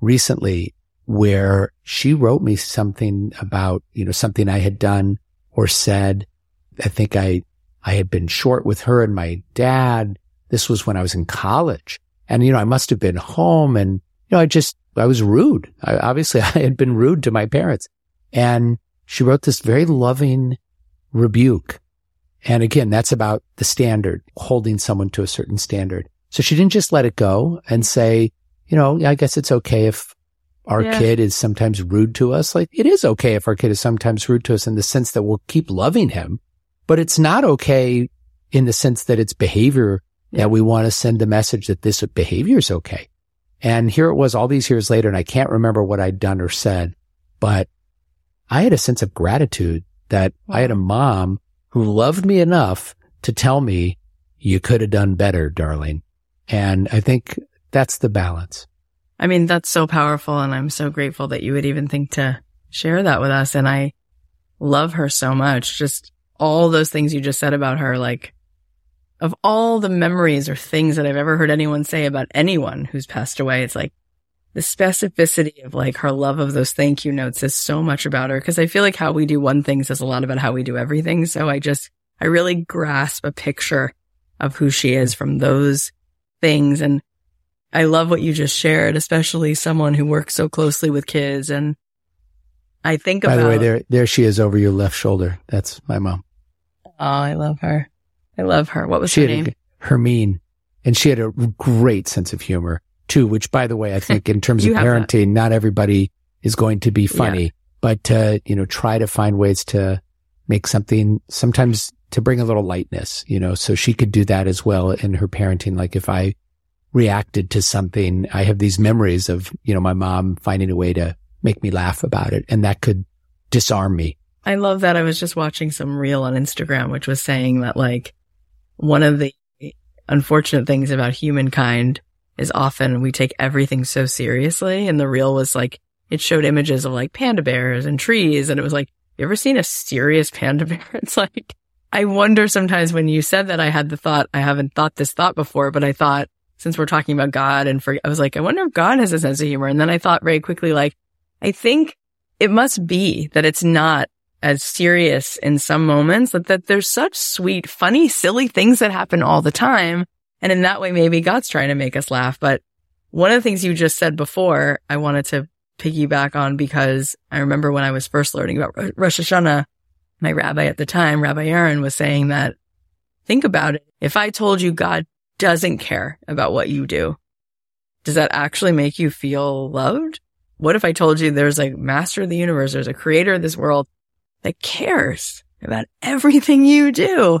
recently where she wrote me something about, you know, something I had done or said. I think I, I had been short with her and my dad. This was when I was in college and, you know, I must have been home and, you know, I just, I was rude. I, obviously I had been rude to my parents and she wrote this very loving rebuke. And again, that's about the standard, holding someone to a certain standard. So she didn't just let it go and say, you know, I guess it's okay if our Yeah. kid is sometimes rude to us. Like it is okay if our kid is sometimes rude to us in the sense that we'll keep loving him, but it's not okay in the sense that it's behavior Yeah. that we want to send the message that this behavior is okay. And here it was all these years later, and I can't remember what I'd done or said, but I had a sense of gratitude that I had a mom who loved me enough to tell me, you could have done better, darling. And I think that's the balance. I mean, that's so powerful. And I'm so grateful that you would even think to share that with us. And I love her so much. Just all those things you just said about her, like of all the memories or things that I've ever heard anyone say about anyone who's passed away, it's like the specificity of like her love of those thank you notes is so much about her. Cause I feel like how we do one thing says a lot about how we do everything. So I just, I really grasp a picture of who she is from those things. And I love what you just shared, especially someone who works so closely with kids. And I think By about, the way, there, there she is over your left shoulder. That's my mom. oh, I love her. I love her. What was she her name? a, Hermine, and she had a great sense of humor too. Which, by the way, I think in terms of have that. parenting, not everybody is going to be funny, but to you know, try to find ways to make something sometimes to bring a little lightness. You know, so she could do that as well in her parenting. Like if I reacted to something, I have these memories of, you know, my mom finding a way to make me laugh about it. And that could disarm me. I love that. I was just watching some reel on Instagram, which was saying that like one of the unfortunate things about humankind is often we take everything so seriously. And the reel was like, it showed images of like panda bears and trees. And it was like, you ever seen a serious panda bear? It's like, I wonder sometimes when you said that, I had the thought, I haven't thought this thought before, but I thought since we're talking about God and for, I was like, I wonder if God has a sense of humor. And then I thought very quickly, like, I think it must be that it's not as serious in some moments, that, that there's such sweet, funny, silly things that happen all the time. And in that way, maybe God's trying to make us laugh. But one of the things you just said before, I wanted to piggyback on because I remember when I was first learning about Rosh Hashanah, my rabbi at the time, Rabbi Aaron was saying that think about it. If I told you God doesn't care about what you do, does that actually make you feel loved? What if I told you there's a master of the universe, there's a creator of this world that cares about everything you do?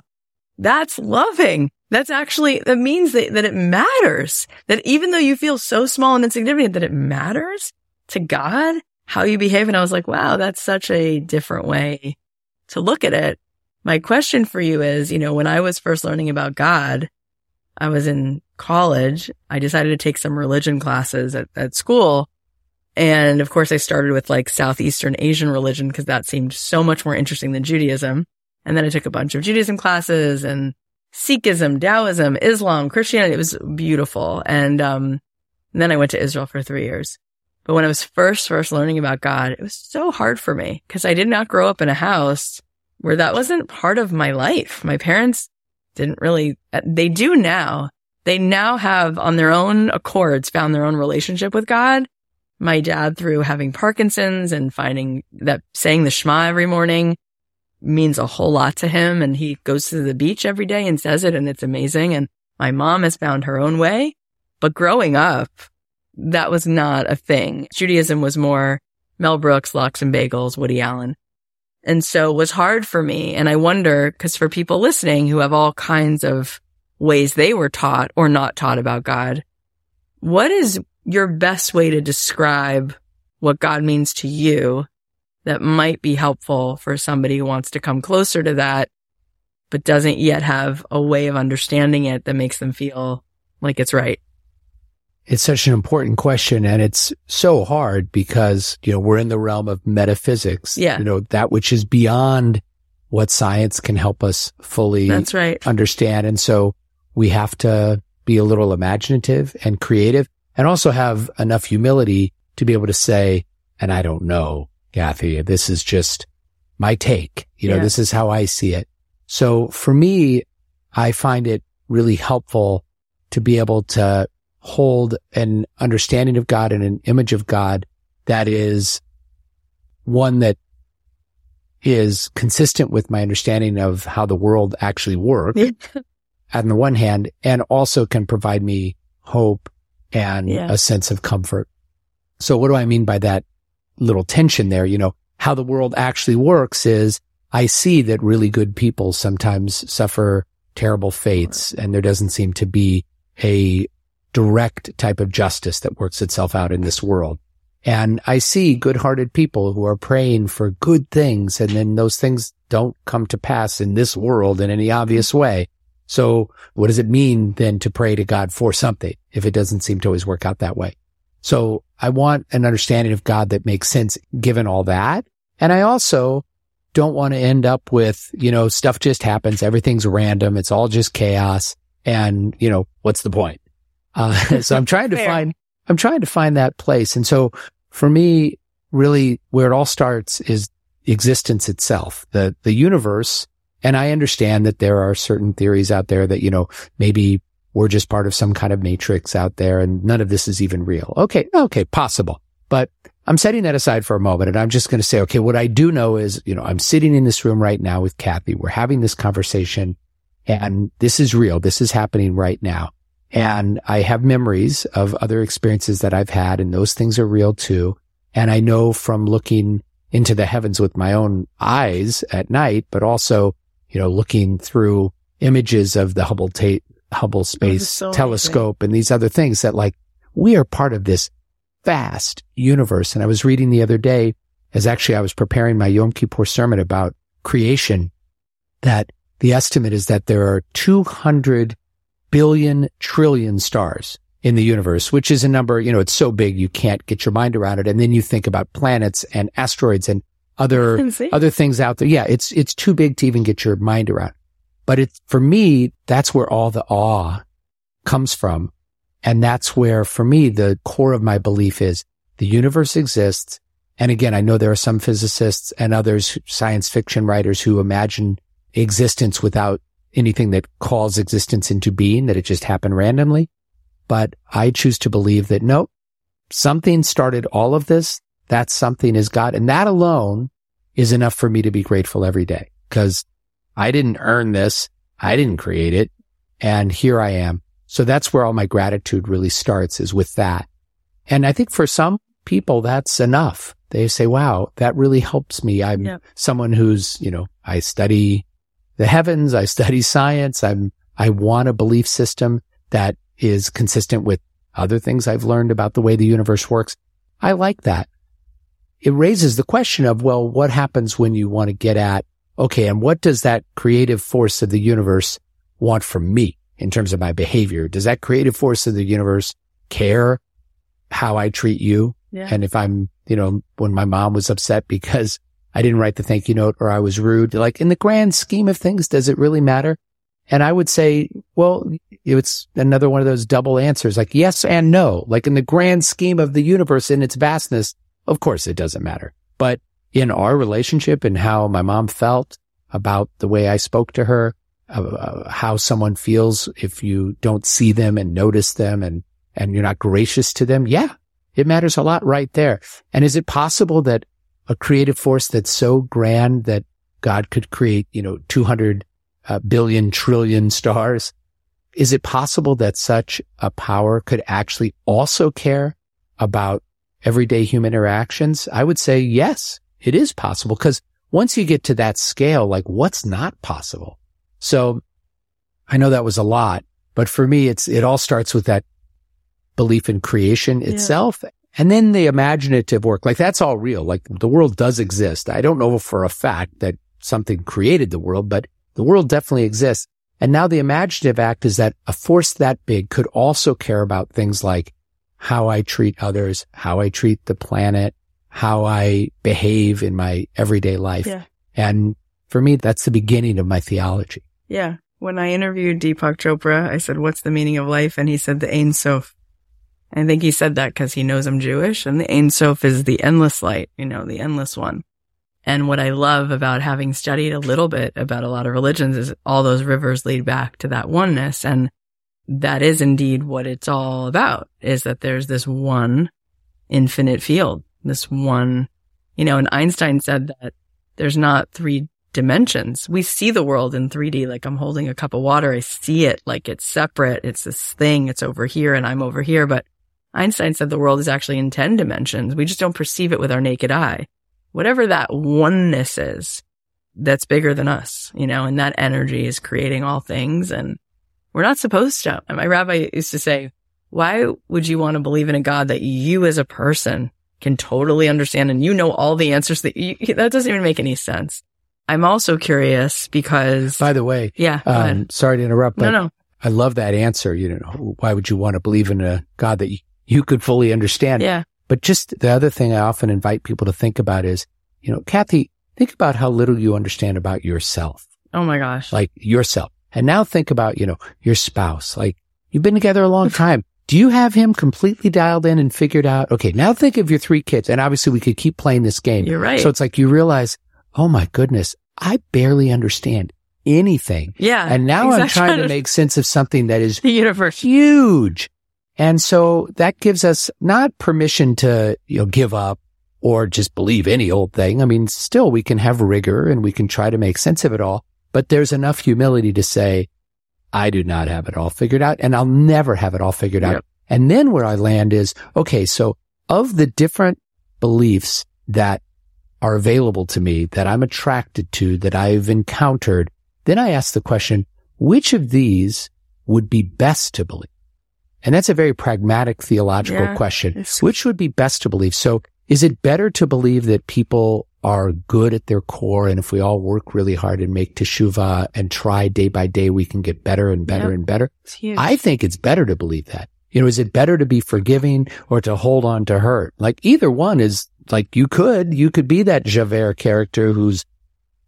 That's loving. That's actually, that means that, that it matters. That even though you feel so small and insignificant, that it matters to God how you behave. And I was like, wow, that's such a different way to look at it. My question for you is, you know, when I was first learning about God, I was in college. I decided to take some religion classes at, at school. And of course, I started with like Southeastern Asian religion because that seemed so much more interesting than Judaism. And then I took a bunch of Judaism classes and Sikhism, Taoism, Islam, Christianity. It was beautiful. And, um, and then I went to Israel for three years. But when I was first, first learning about God, it was so hard for me because I did not grow up in a house where that wasn't part of my life. My parents didn't really, they do now. They now have on their own accords found their own relationship with God. My dad through having Parkinson's and finding that saying the Shema every morning means a whole lot to him. And he goes to the beach every day and says it and it's amazing. And my mom has found her own way. But growing up, that was not a thing. Judaism was more Mel Brooks, Lox and Bagels, Woody Allen. And so it was hard for me. And I wonder, cause for people listening who have all kinds of ways they were taught or not taught about God, what is your best way to describe what God means to you that might be helpful for somebody who wants to come closer to that, but doesn't yet have a way of understanding it that makes them feel like it's right? It's such an important question and it's so hard because, you know, we're in the realm of metaphysics. Yeah. You know, that which is beyond what science can help us fully That's right. understand. And so we have to be a little imaginative and creative and also have enough humility to be able to say, and I don't know, Cathy, this is just my take. You know, Yeah. this is how I see it. So for me, I find it really helpful to be able to hold an understanding of God and an image of God that is one that is consistent with my understanding of how the world actually works on the one hand, and also can provide me hope and Yeah. a sense of comfort. So what do I mean by that little tension there? You know, how the world actually works is I see that really good people sometimes suffer terrible fates and there doesn't seem to be a direct type of justice that works itself out in this world. And I see good-hearted people who are praying for good things and then those things don't come to pass in this world in any obvious way. So what does it mean then to pray to God for something if it doesn't seem to always work out that way? So I want an understanding of God that makes sense given all that. And I also don't want to end up with, you know, stuff just happens. Everything's random. It's all just chaos. And, you know, what's the point? Uh, so I'm trying to find, I'm trying to find that place. And so for me, really where it all starts is existence itself, the, the universe. And I understand that there are certain theories out there that, you know, maybe we're just part of some kind of matrix out there and none of this is even real. Okay. Okay. Possible. But I'm setting that aside for a moment and I'm just going to say, okay, what I do know is, you know, I'm sitting in this room right now with Cathy. We're having this conversation and this is real. This is happening right now. And I have memories of other experiences that I've had and those things are real too. And I know from looking into the heavens with my own eyes at night, but also, you know, looking through images of the Hubble Hubble oh, Space so amazing. Telescope and these other things that like we are part of this vast universe. And I was reading the other day as actually I was preparing my Yom Kippur sermon about creation that the estimate is that there are 200 billion trillion stars in the universe, which is a number, you know, it's so big you can't get your mind around it. And then you think about planets and asteroids and other, other things out there. Yeah, it's, it's too big to even get your mind around. But it's, for me, that's where all the awe comes from. And that's where, for me, the core of my belief is the universe exists. And again, I know there are some physicists and others, science fiction writers who imagine existence without anything that calls existence into being, that it just happened randomly. But I choose to believe that no, something started all of this. That something is God. And that alone is enough for me to be grateful every day because I didn't earn this. I didn't create it. And here I am. So that's where all my gratitude really starts is with that. And I think for some people, that's enough. They say, wow, that really helps me. I'm Yeah. someone who's, you know, I study the heavens. I study science. I'm, I want a belief system that is consistent with other things I've learned about the way the universe works. I like that. It raises the question of, well, what happens when you want to get at, okay, and what does that creative force of the universe want from me in terms of my behavior? Does that creative force of the universe care how I treat you? Yeah. And if I'm, you know, when my mom was upset because I didn't write the thank you note or I was rude, like in the grand scheme of things, does it really matter? And I would say, well, it's another one of those double answers, like yes and no. Like in the grand scheme of the universe in its vastness, of course it doesn't matter. But in our relationship and how my mom felt about the way I spoke to her, uh, how someone feels if you don't see them and notice them and, and you're not gracious to them. Yeah, it matters a lot right there. And is it possible that a creative force that's so grand that God could create, you know, 200 uh, billion trillion stars? Is it possible that such a power could actually also care about everyday human interactions? I would say yes, it is possible because once you get to that scale, like what's not possible? So I know that was a lot, but for me, it's, it all starts with that belief in creation Yeah. itself. And then the imaginative work, like that's all real. Like the world does exist. I don't know for a fact that something created the world, but the world definitely exists. And now the imaginative act is that a force that big could also care about things like how I treat others, how I treat the planet, how I behave in my everyday life. Yeah. And for me, that's the beginning of my theology. Yeah. When I interviewed Deepak Chopra, I said, what's the meaning of life? And he said the Ein Sof. I think he said that because he knows I'm Jewish and the Ein Sof is the endless light, you know, the endless one. And what I love about having studied a little bit about a lot of religions is all those rivers lead back to that oneness. And that is indeed what it's all about is that there's this one infinite field, this one, you know, and Einstein said that there's not three dimensions. We see the world in 3D. Like I'm holding a cup of water. I see it like it's separate. It's this thing. It's over here and I'm over here. But Einstein said the world is actually in 10 dimensions. We just don't perceive it with our naked eye. Whatever that oneness is, that's bigger than us, you know, and that energy is creating all things. And we're not supposed to. And my rabbi used to say, why would you want to believe in a God that you as a person can totally understand and you know all the answers that you, that doesn't even make any sense. I'm also curious because, By the way, yeah, um, sorry to interrupt, but no, no, I love that answer. You know, why would you want to believe in a God that you, you could fully understand? yeah, But just the other thing I often invite people to think about is, you know, Cathy, think about how little you understand about yourself, oh my gosh, like yourself. And now think about, you know, your spouse. Like you've been together a long time. Do you have him completely dialed in and figured out? Okay. Now think of your three kids. And obviously we could keep playing this game. you're right. So it's like you realize, oh my goodness, I barely understand anything. yeah, And now I'm trying to make sense of something that is the universe. huge. And so that gives us not permission to, you know, give up or just believe any old thing. I mean, still we can have rigor and we can try to make sense of it all, but there's enough humility to say, I do not have it all figured out and I'll never have it all figured out. Yep. And then where I land is, okay, so of the different beliefs that are available to me, that I'm attracted to, that I've encountered, then I ask the question, which of these would be best to believe? And that's a very pragmatic theological Yeah, question. Which would be best to believe? So is it better to believe that people are good at their core and if we all work really hard and make teshuvah and try day by day, we can get better and better Yep. and better? I think it's better to believe that. You know, is it better to be forgiving or to hold on to hurt? Like either one is like you could, you could be that Javert character who's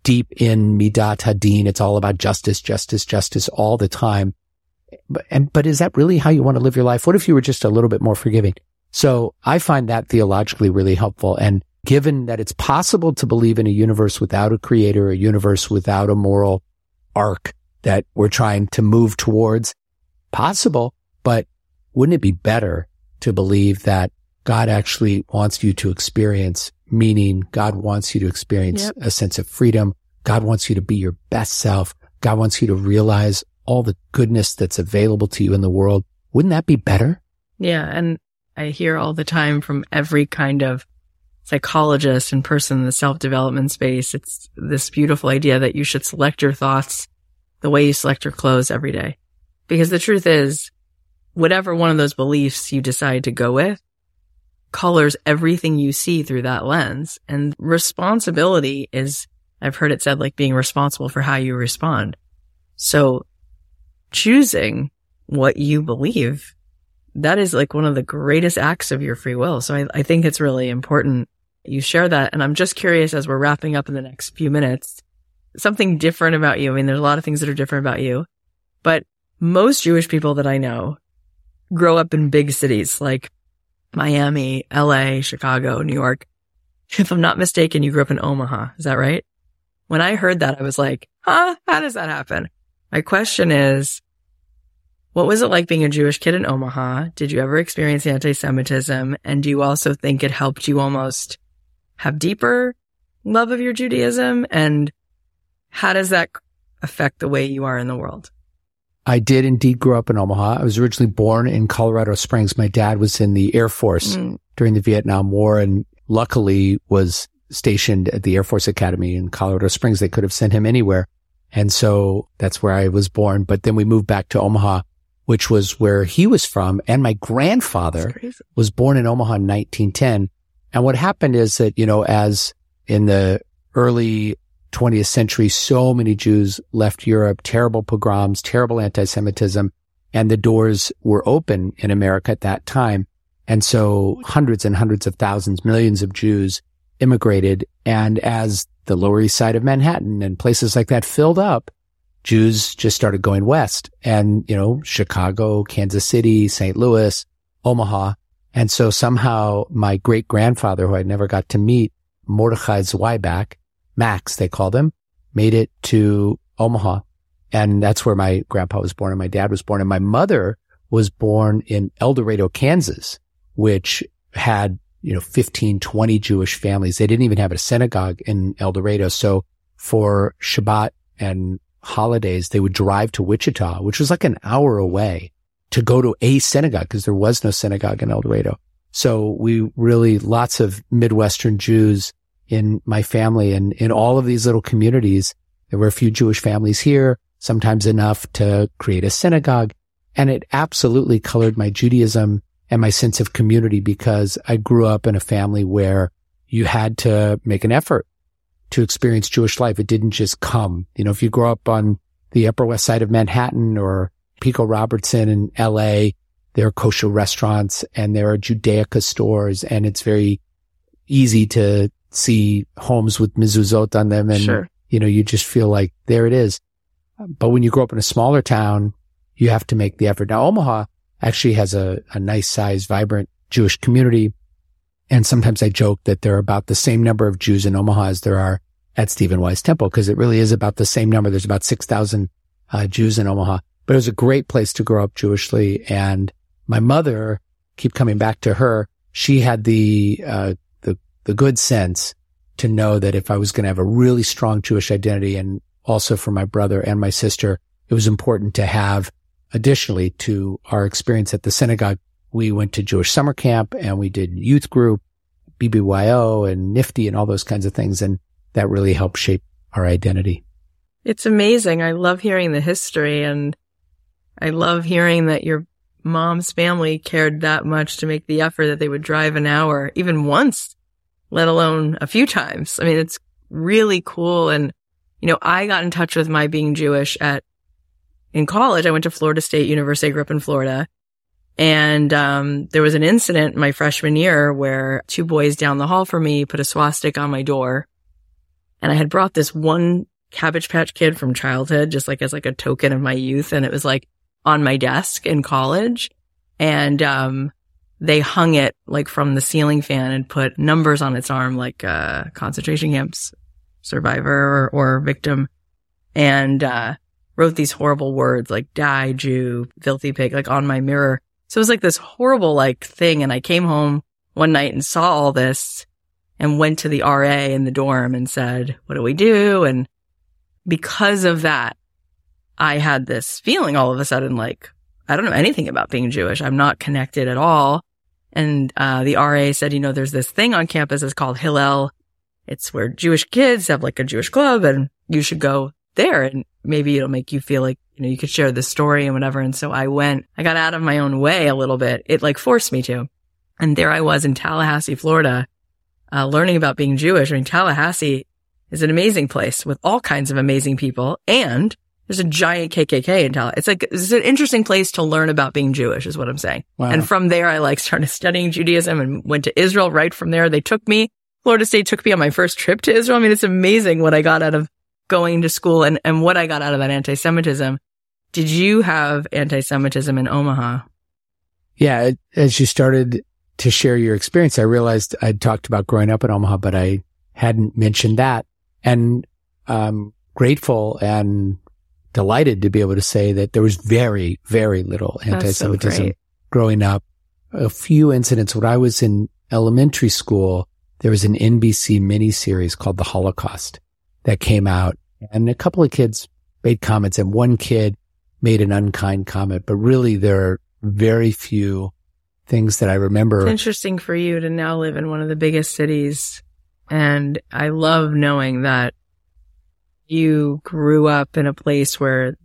deep in Midat Hadin. It's all about justice, justice, justice all the time. But, and, but is that really how you want to live your life? What if you were just a little bit more forgiving? So I find that theologically really helpful. And given that it's possible to believe in a universe without a creator, a universe without a moral arc that we're trying to move towards, possible, but wouldn't it be better to believe that God actually wants you to experience meaning? God wants you to experience Yep. a sense of freedom. God wants you to be your best self. God wants you to realize all the goodness that's available to you in the world. Wouldn't that be better? Yeah. And I hear all the time from every kind of psychologist and person in the self development space. It's this beautiful idea that you should select your thoughts the way you select your clothes every day. Because the truth is, whatever one of those beliefs you decide to go with colors everything you see through that lens. And responsibility is, I've heard it said like being responsible for how you respond. So choosing what you believe that is like one of the greatest acts of your free will. So I, I think it's really important you share that. And I'm just curious as we're wrapping up in the next few minutes, something different about you. I mean, there's a lot of things that are different about you, but most Jewish people that I know grow up in big cities like Miami, LA, Chicago, New York. If I'm not mistaken, you grew up in Omaha. Is that right? When I heard that, I was like, huh? How does that happen? My question is, what was it like being a Jewish kid in Omaha? Did you ever experience anti-Semitism? And do you also think it helped you almost have deeper love of your Judaism? And how does that affect the way you are in the world? I did indeed grow up in Omaha. I was originally born in Colorado Springs. My dad was in the Air Force Mm, during the Vietnam War and luckily was stationed at the Air Force Academy in Colorado Springs. They could have sent him anywhere. And so that's where I was born. But then we moved back to Omaha, which was where he was from. And my grandfather was born in Omaha in 1910. And what happened is that, you know, as in the early 20th century, so many Jews left Europe, terrible pogroms, terrible anti-Semitism, and the doors were open in America at that time. And so hundreds and hundreds of thousands, millions of Jews immigrated. And as the Lower East Side of Manhattan and places like that filled up, Jews just started going west and, you know, Chicago, Kansas City, St. Louis, Omaha. And so somehow my great grandfather, who I never got to meet, Mordechai Zweiback, Max, they called him, made it to Omaha. And that's where my grandpa was born and my dad was born. And my mother was born in El Dorado, Kansas, which had, you know, 15, 20 Jewish families. They didn't even have a synagogue in El Dorado. So for Shabbat and holidays, they would drive to Wichita, which was like an hour away to go to a synagogue because there was no synagogue in El Dorado. So we really, lots of Midwestern Jews in my family and in all of these little communities. There were a few Jewish families here, sometimes enough to create a synagogue. And it absolutely colored my Judaism and my sense of community because I grew up in a family where you had to make an effort to experience Jewish life. It didn't just come. You know, if you grow up on the Upper West Side of Manhattan or Pico Robertson in LA, there are kosher restaurants and there are Judaica stores and it's very easy to see homes with mezuzot on them. And, Sure. you know, you just feel like there it is. But when you grow up in a smaller town, you have to make the effort. Now, Omaha actually has a, a nice sized, vibrant Jewish community. And sometimes I joke that there are about the same number of Jews in Omaha as there are at Stephen Wise Temple because it really is about the same number. There's about 6,000 uh, Jews in Omaha, but it was a great place to grow up Jewishly. And my mother, keep coming back to her, she had the, uh, the, the good sense to know that if I was going to have a really strong Jewish identity and also for my brother and my sister, it was important to have additionally to our experience at the synagogue. We went to Jewish summer camp and we did youth group, BBYO and NFTY and all those kinds of things. And that really helped shape our identity. It's amazing. I love hearing the history and I love hearing that your mom's family cared that much to make the effort that they would drive an hour, even once, let alone a few times. I mean, it's really cool. And, you know, I got in touch with my being Jewish at, in college. I went to Florida State University. I grew up in Florida. And, um, there was an incident my freshman year where two boys down the hall from me put a swastika on my door. And I had brought this one Cabbage Patch Kid from childhood, just like as like a token of my youth. And it was like on my desk in college. And, um, they hung it like from the ceiling fan and put numbers on its arm, like, uh, concentration camps survivor or, or victim. And, uh, wrote these horrible words like die Jew, filthy pig, like on my mirror. So it was like this horrible like thing. And I came home one night and saw all this and went to the RA in the dorm and said, what do we do? And because of that, I had this feeling all of a sudden, like, I don't know anything about being Jewish. I'm not connected at all. And, uh, the RA said, you know, there's this thing on campus. It's called Hillel. It's where Jewish kids have like a Jewish club and you should go there and maybe it'll make you feel like, you know, you could share the story and whatever. And so I went, I got out of my own way a little bit. It like forced me to. And there I was in Tallahassee, Florida, uh, learning about being Jewish. I mean, Tallahassee is an amazing place with all kinds of amazing people. And there's a giant KKK in Tallahassee. It's like, it's an interesting place to learn about being Jewish is what I'm saying. Wow. And from there, I like started studying Judaism and went to Israel right from there. They took me, Florida State took me on my first trip to Israel. I mean, it's amazing what I got out of going to school and, and what I got out of that anti-Semitism. Did you have anti-Semitism in Omaha? Yeah. As you started to share your experience, I realized I'd talked about growing up in Omaha, but I hadn't mentioned that. And I'm grateful and delighted to be able to say that there was very, very little anti-Semitism great. growing up. A few incidents. When I was in elementary school, there was an NBC miniseries called The Holocaust that came out and a couple of kids made comments and one kid made an unkind comment, but really there are very few things that I remember. It's interesting for you to now live in one of the biggest cities. And I love knowing that you grew up in a place where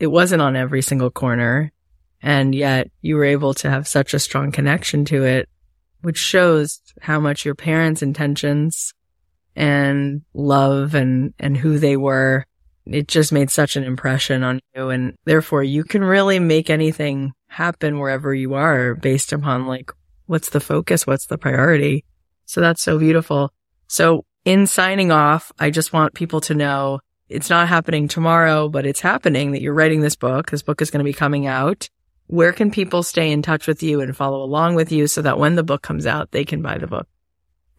it wasn't on every single corner. And yet you were able to have such a strong connection to it, which shows how much your parents' intentions and love and, and who they were. It just made such an impression on you. And therefore you can really make anything happen wherever you are based upon like, what's the focus? What's the priority? So that's so beautiful. So in signing off, I just want people to know it's not happening tomorrow, but it's happening that you're writing this book. This book is going to be coming out. Where can people stay in touch with you and follow along with you so that when the book comes out, they can buy the book?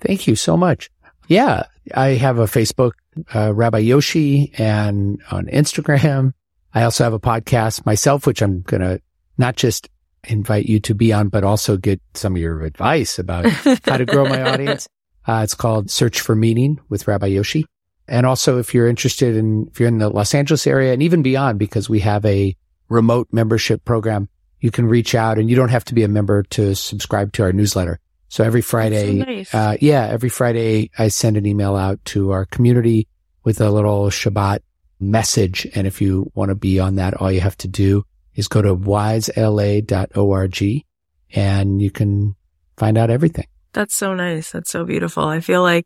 Thank you so much. Yeah. I have a Facebook, uh, Rabbi Yoshi and on Instagram. I also have a podcast myself, which I'm going to not just invite you to be on, but also get some of your advice about how to grow my audience. Uh, it's called Search for Meaning with Rabbi Yoshi. And also if you're interested in, if you're in the Los Angeles area and even beyond, because we have a remote membership program, you can reach out and you don't have to be a member to subscribe to our newsletter. So every Friday, nice. uh, yeah, every Friday I send an email out to our community with a little Shabbat message. And if you want to be on that, all you have to do is go to wisela.org and you can find out everything. That's so nice. That's so beautiful. I feel like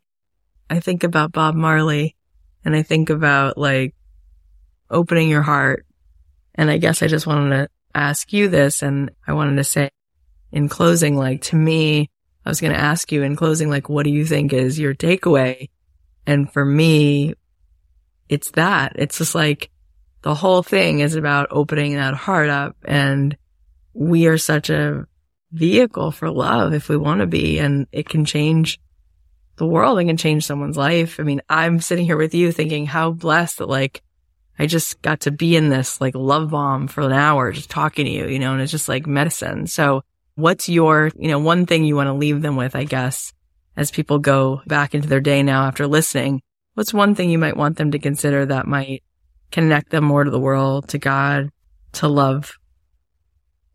I think about Bob Marley and I think about like opening your heart. And I guess I just wanted to ask you this and I wanted to say in closing, like to me, I was going to ask you in closing, like, what do you think is your takeaway? And for me, it's that. It's just like the whole thing is about opening that heart up and we are such a vehicle for love if we want to be and it can change the world and can change someone's life. I mean, I'm sitting here with you thinking how blessed that like I just got to be in this like love bomb for an hour just talking to you, you know, and it's just like medicine. So what's your, you know, one thing you want to leave them with, I guess, as people go back into their day now after listening? What's one thing you might want them to consider that might connect them more to the world, to God, to love?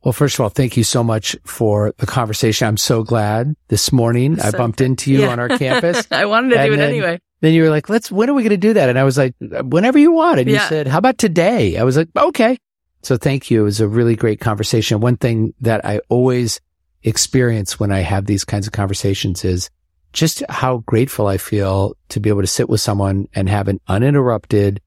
Well, first of all, thank you so much for the conversation. I'm so glad this morning I bumped into you Yeah. on our campus. I wanted to do it then- anyway. Then you were like, let's, when are we going to do that? And I was like, whenever you want. And you said, how about today? I was like, okay. So thank you. It was a really great conversation. One thing that I always experience when I have these kinds of conversations is just how grateful I feel to be able to sit with someone and have an uninterrupted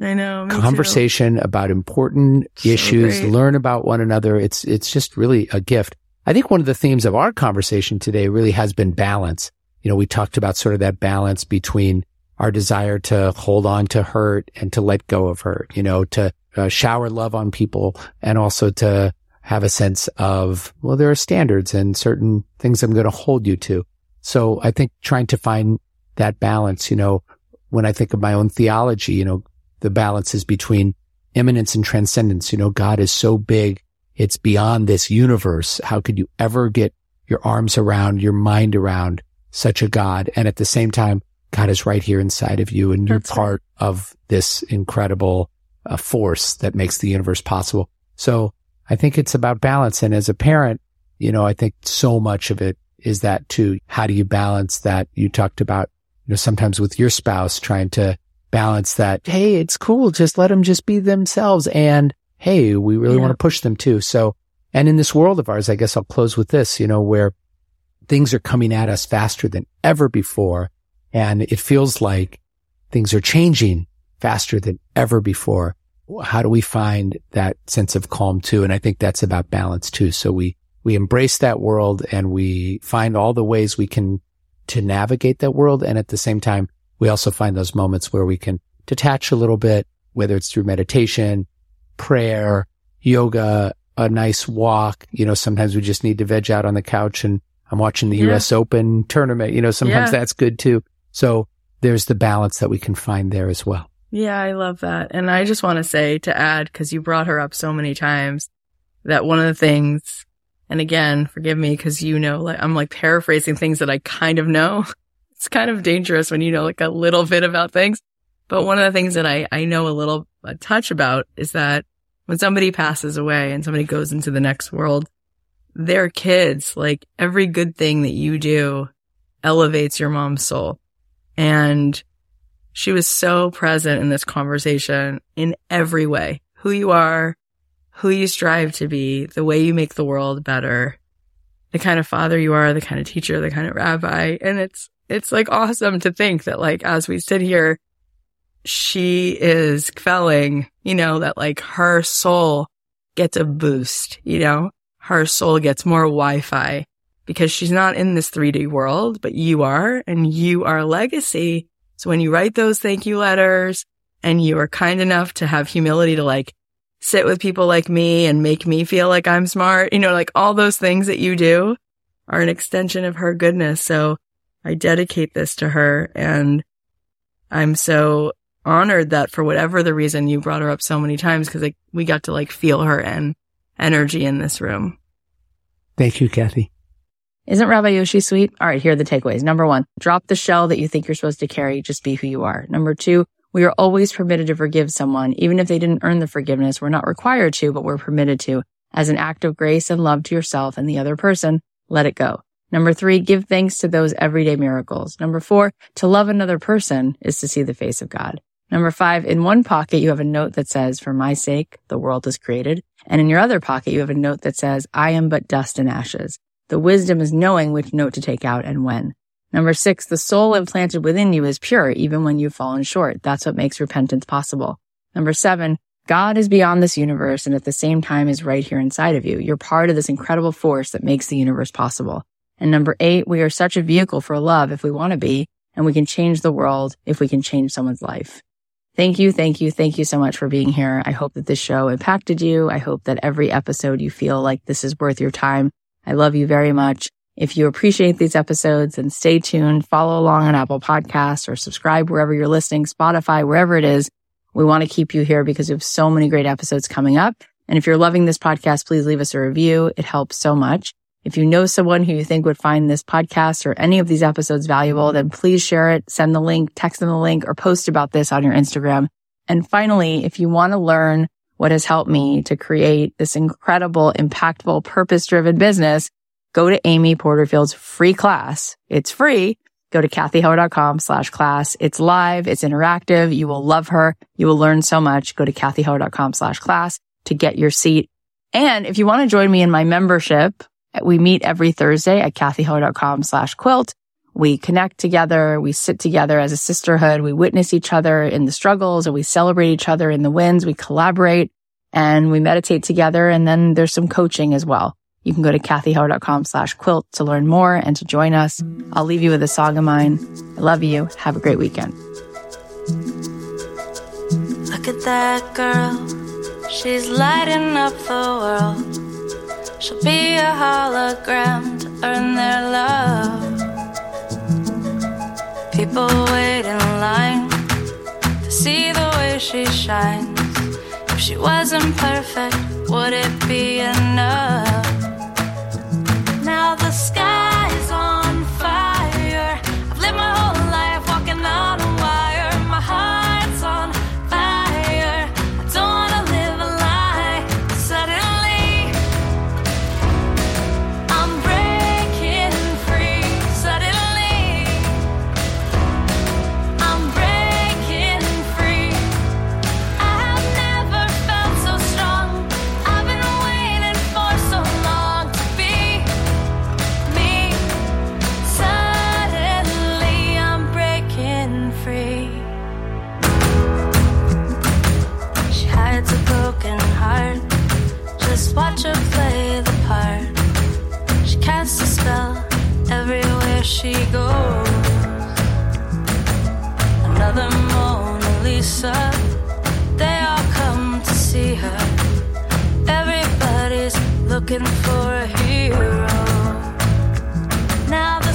I know. me too. conversation about important So issues, great. learn about one another. It's, it's just really a gift. I think one of the themes of our conversation today really has been balance. You know, we talked about sort of that balance between our desire to hold on to hurt and to let go of hurt, you know, to uh, shower love on people and also to have a sense of, well, there are standards and certain things I'm going to hold you to. So I think trying to find that balance, you know, when I think of my own theology, you know, the balance is between immanence and transcendence. You know, God is so big. It's beyond this universe. How could you ever get your arms around, your mind around such a God? And at the same time, God is right here inside of you and you're That's right. part of this incredible uh, force that makes the universe possible. So I think it's about balance. And as a parent, you know, I think so much of it is that too. How do you balance that? You talked about, you know, sometimes with your spouse trying to balance that. Hey, it's cool. Just let them just be themselves. And hey, we really Yeah. want to push them too. So, and in this world of ours, I guess I'll close with this, you know, where things are coming at us faster than ever before. And it feels like things are changing faster than ever before. How do we find that sense of calm too? And I think that's about balance too. So we, we embrace that world and we find all the ways we can to navigate that world. And at the same time, we also find those moments where we can detach a little bit, whether it's through meditation, prayer, yoga, a nice walk. You know, sometimes we just need to veg out on the couch and I'm watching the Yeah. US Open tournament. You know, sometimes Yeah. that's good too. So there's the balance that we can find there as well. Yeah, I love that. And I just want to say to add, because you brought her up so many times, that one of the things, and again, forgive me because you know, like I'm like paraphrasing things that I kind of know. It's kind of dangerous when you know like a little bit about things. But one of the things that I, I know a little a touch about is that when somebody passes away and somebody goes into the next world, their kids, like every good thing that you do elevates your mom's soul. And she was so present in this conversation in every way. Who you are, who you strive to be, the way you make the world better, the kind of father you are, the kind of teacher, the kind of rabbi. And it's, it's like awesome to think that like as we sit here, she is felling, you know, that like her soul gets a boost, you know, her soul gets more Wi-Fi because she's not in this 3D world, but you are and you are a legacy. So when you write those thank you letters and you are kind enough to have humility to like sit with people like me and make me feel like I'm smart, you know, like all those things that you do are an extension of her goodness. So I dedicate this to her and I'm so honored that for whatever the reason you brought her up so many times because like we got to like feel her and energy in this room. Thank you, Cathy. Isn't Rabbi Yoshi sweet? All right, here are the takeaways. Number one, drop the shell that you think you're supposed to carry. Just be who you are. Number two, we are always permitted to forgive someone, even if they didn't earn the forgiveness. We're not required to, but we're permitted to. As an act of grace and love to yourself and the other person, let it go. Number three, give thanks to those everyday miracles. Number four, to love another person is to see the face of God. Number five, in one pocket, you have a note that says, for my sake, the world is created. And in your other pocket, you have a note that says, I am but dust and ashes. The wisdom is knowing which note to take out and when. Number six, the soul implanted within you is pure even when you've fallen short. That's what makes repentance possible. Number seven, God is beyond this universe and at the same time is right here inside of you. You're part of this incredible force that makes the universe possible. And number eight, we are such a vehicle for love if we want to be, and we can change the world if we can change someone's life. Thank you, thank you, thank you so much for being here. I hope that this show impacted you. I hope that every episode you feel like this is worth your time. I love you very much. If you appreciate these episodes, then stay tuned, follow along on Apple Podcasts or subscribe wherever you're listening, Spotify, wherever it is. We want to keep you here because we have so many great episodes coming up. And if you're loving this podcast, please leave us a review. It helps so much. If you know someone who you think would find this podcast or any of these episodes valuable, then please share it, send the link, text them the link, or post about this on your Instagram. And finally, if you want to learn what has helped me to create this incredible, impactful, purpose driven business, go to Amy Porterfield's free class. It's free. Go to cathyheller.com slash class. It's live. It's interactive. You will love her. You will learn so much. Go to cathyheller.com slash class. to get your seat. And if you want to join me in my membership, we meet every Thursday at cathyheller.com slash quilt. We connect together. We sit together as a sisterhood. We witness each other in the struggles and we celebrate each other in the wins. We collaborate and we meditate together. And then there's some coaching as well. You can go to cathyheller.com slash quilt to learn more and to join us. I'll leave you with a song of mine. I love you. Have a great weekend. Look at that girl. She's lighting up the world. She'll be a hologram to earn their love. People wait in line to see the way she shines. If she wasn't perfect, would it be enough? Now the sky's on fire. I've lived my whole she goes. Another Mona Lisa. They all come to see her. Everybody's looking for a hero. Now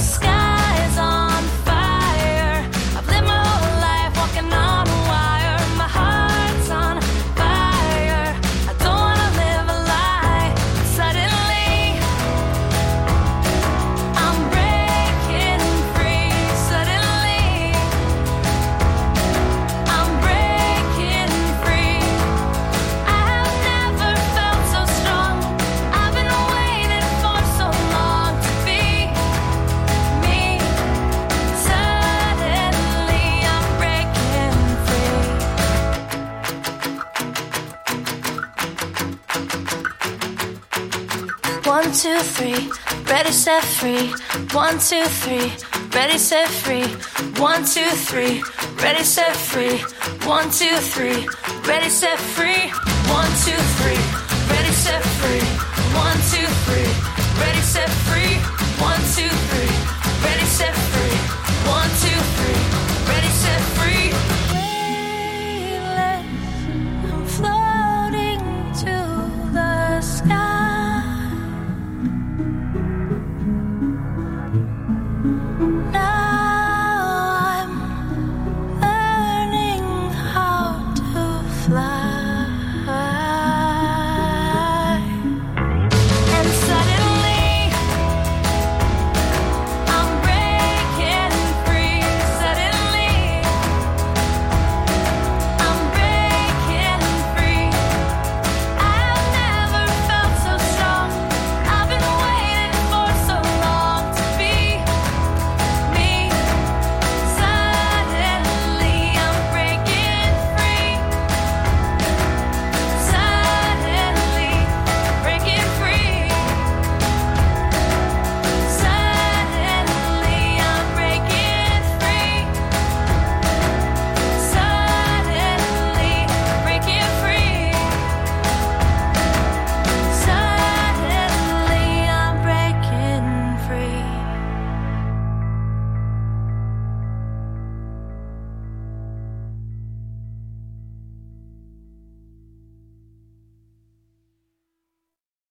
set, free. One, two, three, ready, set, free. One, two, three, ready, set, free. One, two, three, ready, set, free. One, two, three, ready, set, free. One, two, three, ready, set, free.